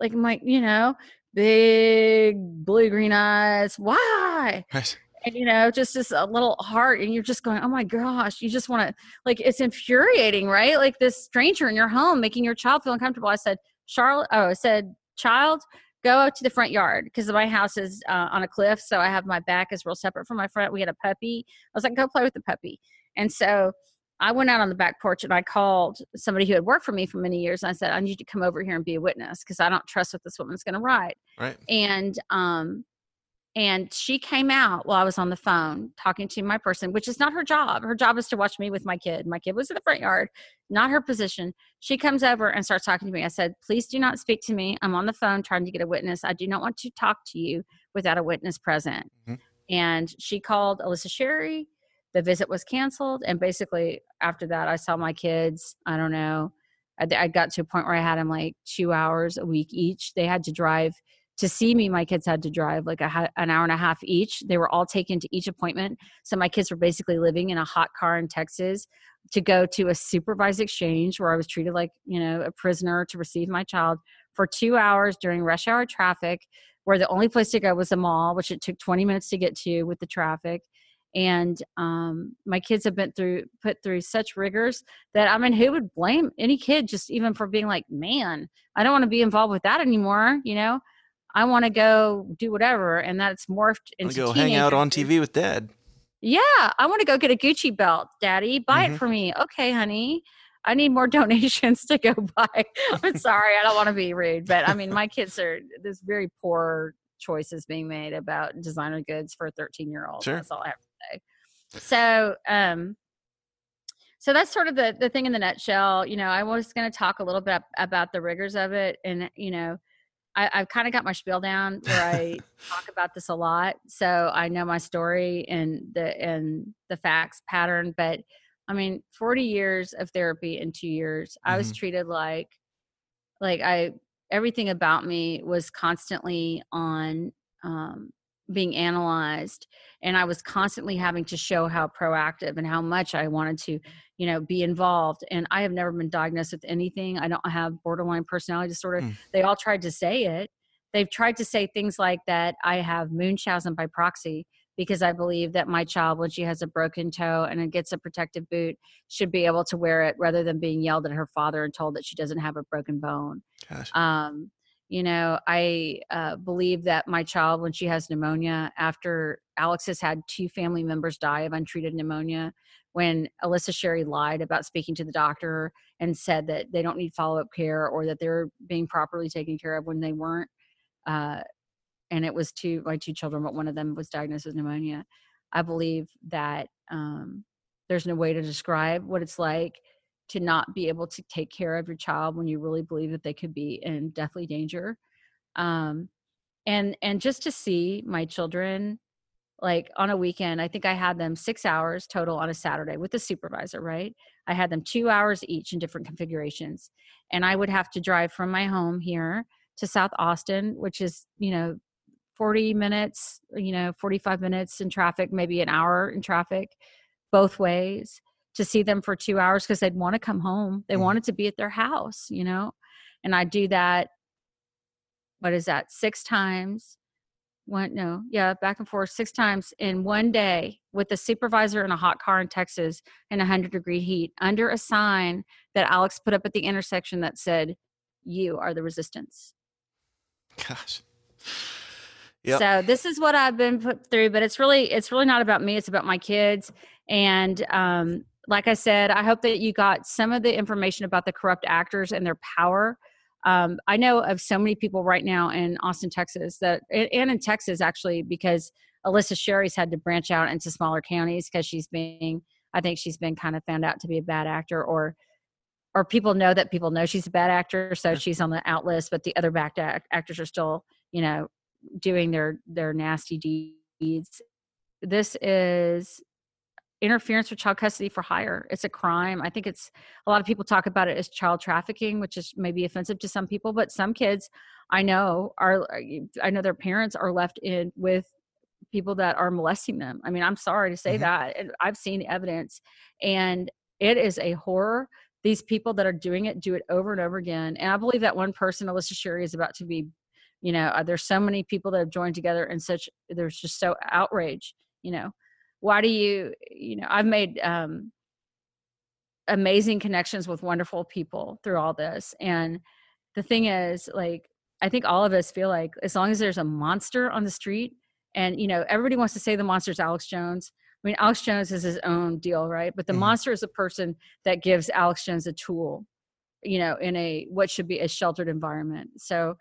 Like my, you know, big blue green eyes. Why? Right. And you know just this a little heart and you're just going oh my gosh you just want to like it's infuriating right? Like this stranger in your home making your child feel uncomfortable. I said charlotte oh i said child go out to the front yard because my house is uh, on a cliff so i have my back is real separate from my front. We had a puppy. I was like go play with the puppy. And so i went out on the back porch and i called somebody who had worked for me for many years and i said i need you to come over here and be a witness because i don't trust what this woman's going to write. Right. and um and she came out while I was on the phone talking to my person, which is not her job. Her job is to watch me with my kid. My kid was in the front yard, not her position. She comes over and starts talking to me. I said, Please do not speak to me. I'm on the phone trying to get a witness. I do not want to talk to you without a witness present. Mhm. And she called Alissa Sherry. The visit was canceled. And basically, after that, I saw my kids. I don't know. I, I got to a point where I had them like two hours a week each. They had to drive to see me, my kids had to drive like a, an hour and a half each. They were all taken to each appointment. So my kids were basically living in a hot car in Texas to go to a supervised exchange where I was treated like, you know, a prisoner to receive my child for two hours during rush hour traffic, where the only place to go was the mall, which it took 20 minutes to get to with the traffic. And um, my kids have been through, put through such rigors that I mean, who would blame any kid just even for being like, man, I don't want to be involved with that anymore, you know? I want to go do whatever, and that's morphed into go hang out on. TV with dad. Yeah, I want to go get a Gucci belt, Daddy. Buy Mhm. it for me. Okay, honey. I need more <laughs> donations to go buy. I'm sorry, I don't want to be rude, but I mean, my kids are there's very poor choices being made about designer goods for a 13 year old. Sure. That's all I have to say. So, um, so that's sort of the the thing in the nutshell. You know, I was going to talk a little bit about the rigors of it, and you know, I, I've kind of got my spiel down where I <laughs> talk about this a lot, so I know my story and the and the facts pattern. But I mean, forty years of therapy in two years, I was Mhm. treated like like I everything about me was constantly on um, being analyzed, and I was constantly having to show how proactive and how much I wanted to, you know, be involved. And I have never been diagnosed with anything. I don't have borderline personality disorder. Mm. They all tried to say it, they've tried to say things like that I have Munchausen by proxy because I believe that my child, when she has a broken toe and it gets a protective boot, should be able to wear it rather than being yelled at her father and told that she doesn't have a broken bone. Gosh. Um, you know, I uh, believe that my child, when she has pneumonia, after Alex has had two family members die of untreated pneumonia, when Alissa Sherry lied about speaking to the doctor and said that they don't need follow up care or that they're being properly taken care of when they weren't. Uh, and it was two my two children, but one of them was diagnosed with pneumonia. I believe that um, there's no way to describe what it's like to not be able to take care of your child when you really believe that they could be in deathly danger. Um, and and just to see my children like on a weekend i think i had them six hours total on a saturday with the supervisor right? I had them two hours each in different configurations. And i would have to drive from my home here to south austin which is you know 40 minutes you know 45 minutes in traffic maybe an hour in traffic both ways to see them for two hours because they'd want to come home they Mhm. wanted to be at their house you know and i do that what is that six times one no yeah back and forth six times in one day with a supervisor in a hot car in texas in 100 degree heat under a sign that alex put up at the intersection that said you are the resistance Gosh. Yep. so this is what i've been put through but it's really it's really not about me it's about my kids and um like i said i hope that you got some of the information about the corrupt actors and their power um, I know of so many people right now in Austin, Texas, that and in Texas actually, because Alissa Sherry's had to branch out into smaller counties because she's being, I think she's been kind of found out to be a bad actor, or or people know that people know she's a bad actor, so she's on the out list, but the other back act- actors are still, you know, doing their their nasty deeds. This is interference with child custody for hire. It's a crime. I think it's a lot of people talk about it as child trafficking, which is maybe offensive to some people, but some kids I know are I know their parents are left in with people that are molesting them. I mean, I'm sorry to say Mhm. that. and I've seen the evidence and it is a horror. These people that are doing it do it over and over again. And I believe that one person, Alissa Sherry, is about to be, you know, uh, there's so many people that have joined together and such, there's just so outrage, you know. Why do you, you know, I've made um, amazing connections with wonderful people through all this. And the thing is, like, I think all of us feel like as long as there's a monster on the street, and you know, everybody wants to say the monster's Alex Jones. I mean, Alex Jones is his own deal, right? But the Mhm. monster is a person that gives Alex Jones a tool, you know, in a what should be a sheltered environment. So,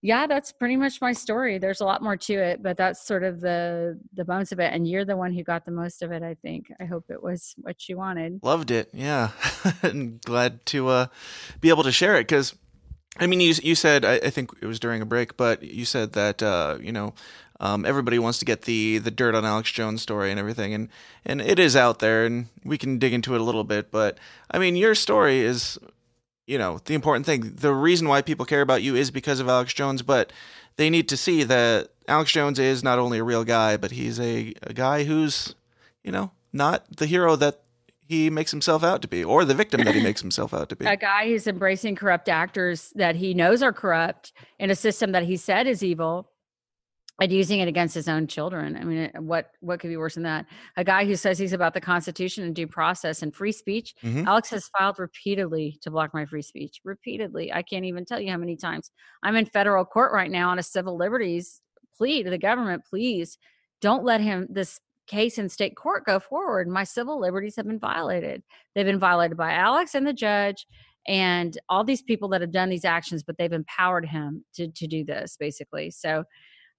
yeah, that's pretty much my story. There's a lot more to it, but that's sort of the the bones of it. And you're the one who got the most of it. I think. I hope it was what you wanted. Loved it. Yeah. <laughs> and glad to uh, be able to share it because, I mean, you, you said, I, I think it was during a break, but you said that, uh, you know, um, everybody wants to get the, the dirt on Alex Jones story and everything. And, and it is out there and we can dig into it a little bit. But I mean, your story is, you know, the important thing. The reason why people care about you is because of Alex Jones, but they need to see that Alex Jones is not only a real guy, but he's a, a guy who's, you know, not the hero that he makes himself out to be or the victim that he makes himself out to be. a guy who's embracing corrupt actors that he knows are corrupt in a system that he said is evil and using it against his own children. I mean, what what could be worse than that? A guy who says he's about the Constitution and due process and free speech. Mhm. Alex has filed repeatedly to block my free speech. Repeatedly, I can't even tell you how many times. I'm in federal court right now on a civil liberties plea to the government. Please don't let him this case in state court go forward. My civil liberties have been violated. They've been violated by Alex and the judge and all these people that have done these actions, but they've empowered him to to do this basically. So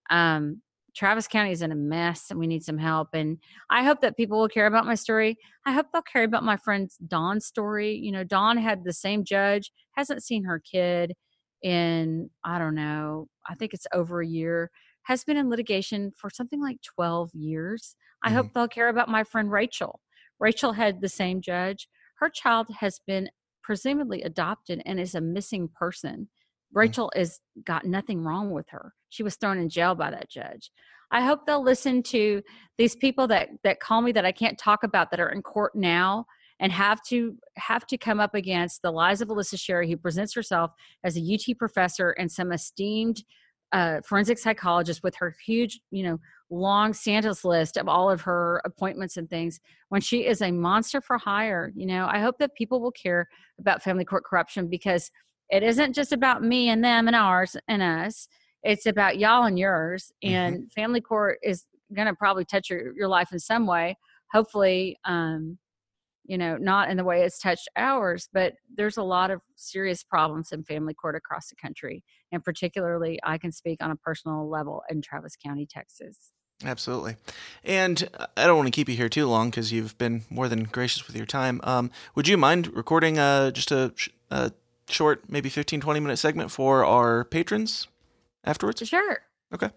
um Travis County is in a mess and we need some help. And I hope that people will care about my story. I hope they'll care about my friend Dawn's story. You know, Dawn had the same judge, hasn't seen her kid in, I don't know, I think it's over a year, has been in litigation for something like 12 years. I hope they'll care about my friend Rachel. Rachel had the same judge. Her child has been presumably adopted and is a missing person. Rachel is got nothing wrong with her. She was thrown in jail by that judge. I hope they'll listen to these people that that call me that I can't talk about that are in court now and have to have to come up against the lies of Alissa Sherry, who presents herself as a UT professor and some esteemed uh, forensic psychologist with her huge, you know, long Santa's list of all of her appointments and things when she is a monster for hire. You know, I hope that people will care about family court corruption because it isn't just about me and them and ours and us. It's about y'all and yours. Mm-hmm. And family court is going to probably touch your, your life in some way. Hopefully, um, you know, not in the way it's touched ours, but there's a lot of serious problems in family court across the country. And particularly, I can speak on a personal level in Travis County, Texas. Absolutely. And I don't want to keep you here too long because you've been more than gracious with your time. Um, would you mind recording uh, just a, a short, maybe 15, 20 minute segment for our patrons afterwards? Sure. Okay.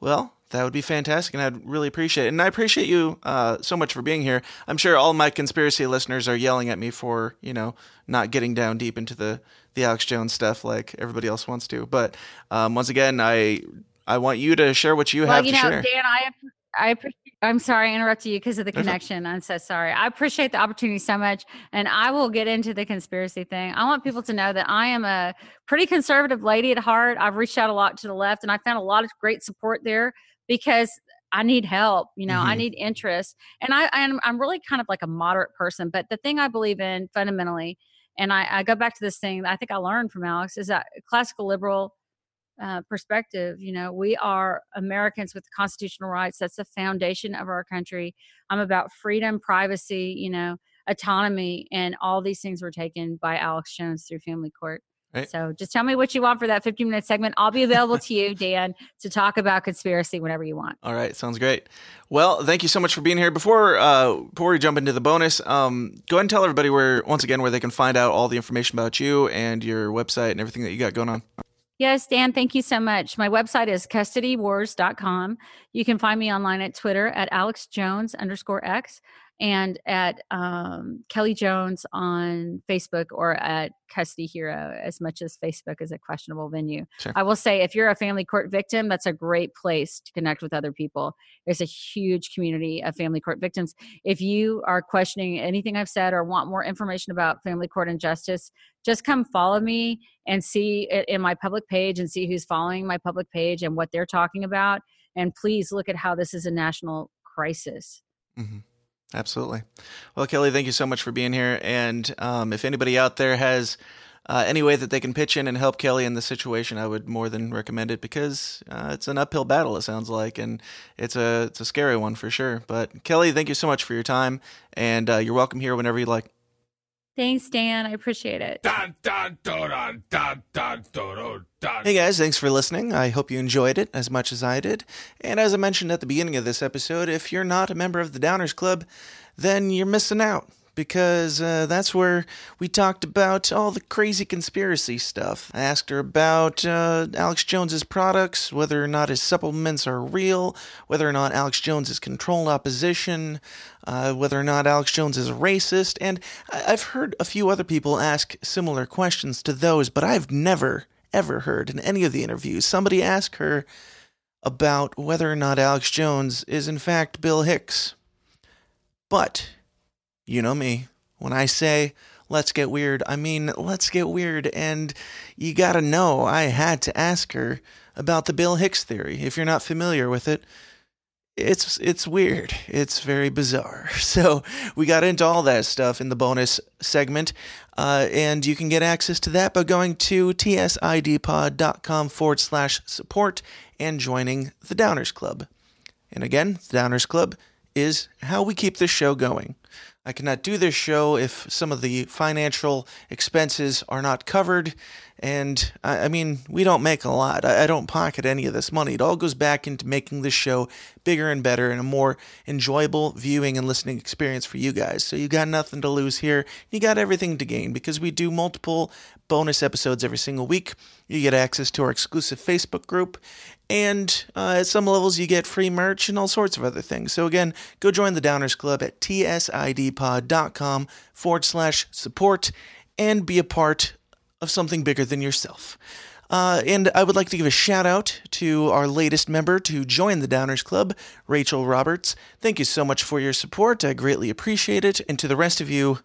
Well, that would be fantastic, and I'd really appreciate it. And I appreciate you uh, so much for being here. I'm sure all my conspiracy listeners are yelling at me for, you know, not getting down deep into the, the Alex Jones stuff like everybody else wants to. But um, once again, I I want you to share what you well, have you to know, share. Dan, I I appreciate. I'm sorry I interrupted you because of the connection. I'm so sorry. I appreciate the opportunity so much, and I will get into the conspiracy thing. I want people to know that I am a pretty conservative lady at heart. I've reached out a lot to the left, and I found a lot of great support there because I need help. You know, I Mhm. need interest, and I I'm, I'm really kind of like a moderate person. But the thing I believe in fundamentally, and I, I go back to this thing that I think I learned from Alex is that classical liberal uh, perspective. You know, we are Americans with constitutional rights. That's the foundation of our country. I'm about freedom, privacy, you know, autonomy, and all these things were taken by Alex Jones through family court. Right. So just tell me what you want for that 15 minute segment. I'll be available to you, Dan, to talk about conspiracy whenever you want. All right, sounds great. Well, thank you so much for being here. Before uh, before we jump into the bonus, um, go ahead and tell everybody where once again where they can find out all the information about you and your website and everything that you got going on. Yes, Dan, thank you so much. My website is custodywars.com. You can find me online at Twitter at Alex Jones underscore X and at um, Kelly Jones on Facebook or at Custody Hero, as much as Facebook is a questionable venue. Sure. I will say if you're a family court victim, that's a great place to connect with other people. There's a huge community of family court victims. If you are questioning anything I've said or want more information about family court injustice, just come follow me and see it in my public page and see who's following my public page and what they're talking about. And please look at how this is a national crisis. hmm Absolutely. Well, Kelly, thank you so much for being here. And um, if anybody out there has uh, any way that they can pitch in and help Kelly in this situation, I would more than recommend it because uh, it's an uphill battle. It sounds like, and it's a it's a scary one for sure. But Kelly, thank you so much for your time, and uh, you're welcome here whenever you like. Thanks, Dan. I appreciate it. Dun, dun, dun, dun, dun, dun, dun, dun. Hey guys, thanks for listening. I hope you enjoyed it as much as I did. And as I mentioned at the beginning of this episode, if you're not a member of the Downers Club, then you're missing out because uh, that's where we talked about all the crazy conspiracy stuff. I asked her about uh, Alex Jones's products, whether or not his supplements are real, whether or not Alex Jones is controlled opposition, uh, whether or not Alex Jones is racist, and I- I've heard a few other people ask similar questions to those, but I've never, ever heard in any of the interviews somebody ask her about whether or not Alex Jones is in fact Bill Hicks. But, you know me, when I say let's get weird, I mean let's get weird, and you gotta know I had to ask her about the Bill Hicks theory. If you're not familiar with it, it's it's weird. It's very bizarre. <laughs> So we got into all that stuff in the bonus segment, uh, and you can get access to that by going to tsidpod.com forward slash support and joining the Downers Club. And again, the Downers Club is how we keep this show going. I cannot do this show if some of the financial expenses are not covered. And I, I mean, we don't make a lot. I, I don't pocket any of this money. It all goes back into making this show bigger and better and a more enjoyable viewing and listening experience for you guys. So you got nothing to lose here. You got everything to gain because we do multiple bonus episodes every single week. You get access to our exclusive Facebook group. And uh, at some levels, you get free merch and all sorts of other things. So, again, go join the Downers Club at tsidpod.com forward slash support and be a part of something bigger than yourself. Uh, and I would like to give a shout out to our latest member to join the Downers Club, Rachel Roberts. Thank you so much for your support. I greatly appreciate it. And to the rest of you,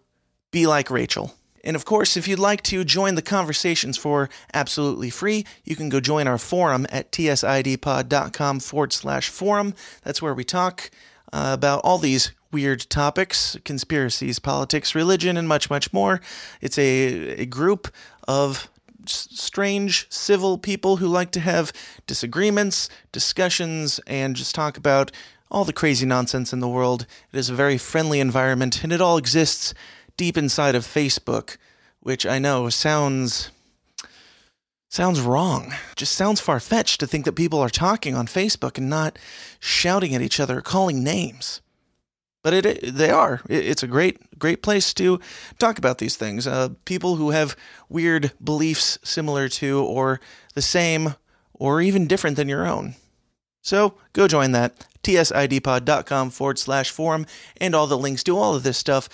be like Rachel. And of course, if you'd like to join the conversations for absolutely free, you can go join our forum at tsidpod.com forward slash forum. That's where we talk uh, about all these weird topics conspiracies, politics, religion, and much, much more. It's a, a group of strange civil people who like to have disagreements, discussions, and just talk about all the crazy nonsense in the world. It is a very friendly environment, and it all exists deep inside of Facebook, which I know sounds sounds wrong. Just sounds far fetched to think that people are talking on Facebook and not shouting at each other, calling names. But it, it they are. It, it's a great great place to talk about these things. Uh, people who have weird beliefs similar to or the same or even different than your own. So go join that. tsidpod.com forward slash forum and all the links to all of this stuff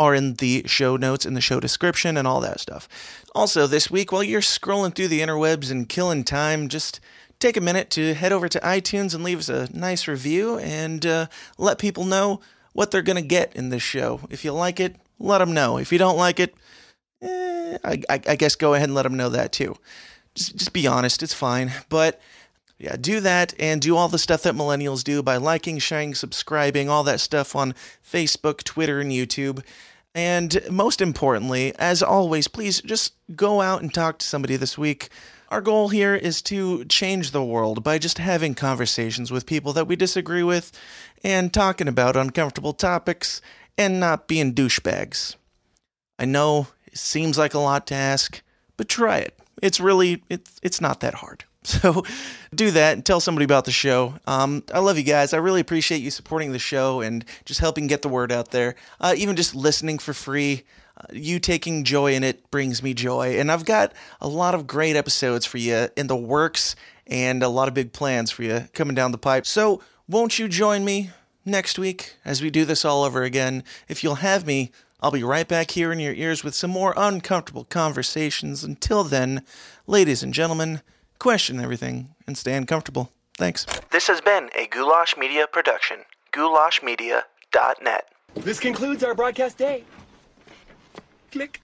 are in the show notes in the show description and all that stuff. Also, this week, while you're scrolling through the interwebs and killing time, just take a minute to head over to iTunes and leave us a nice review and uh, let people know what they're going to get in this show. If you like it, let them know. If you don't like it, eh, I, I, I guess go ahead and let them know that too. Just, just be honest, it's fine. But yeah, do that and do all the stuff that millennials do by liking, sharing, subscribing, all that stuff on Facebook, Twitter, and YouTube. And most importantly, as always, please just go out and talk to somebody this week. Our goal here is to change the world by just having conversations with people that we disagree with and talking about uncomfortable topics and not being douchebags. I know it seems like a lot to ask, but try it. It's really it's it's not that hard. <laughs> So do that and tell somebody about the show. Um, I love you guys. I really appreciate you supporting the show and just helping get the word out there. Uh, even just listening for free. Uh, you taking joy in it brings me joy. And I've got a lot of great episodes for you in the works and a lot of big plans for you coming down the pipe. So won't you join me next week as we do this all over again? If you'll have me, I'll be right back here in your ears with some more uncomfortable conversations. Until then, ladies and gentlemen, question everything and stay uncomfortable. Thanks. This has been a Goulash Media production. GoulashMedia.net. This concludes our broadcast day. Click.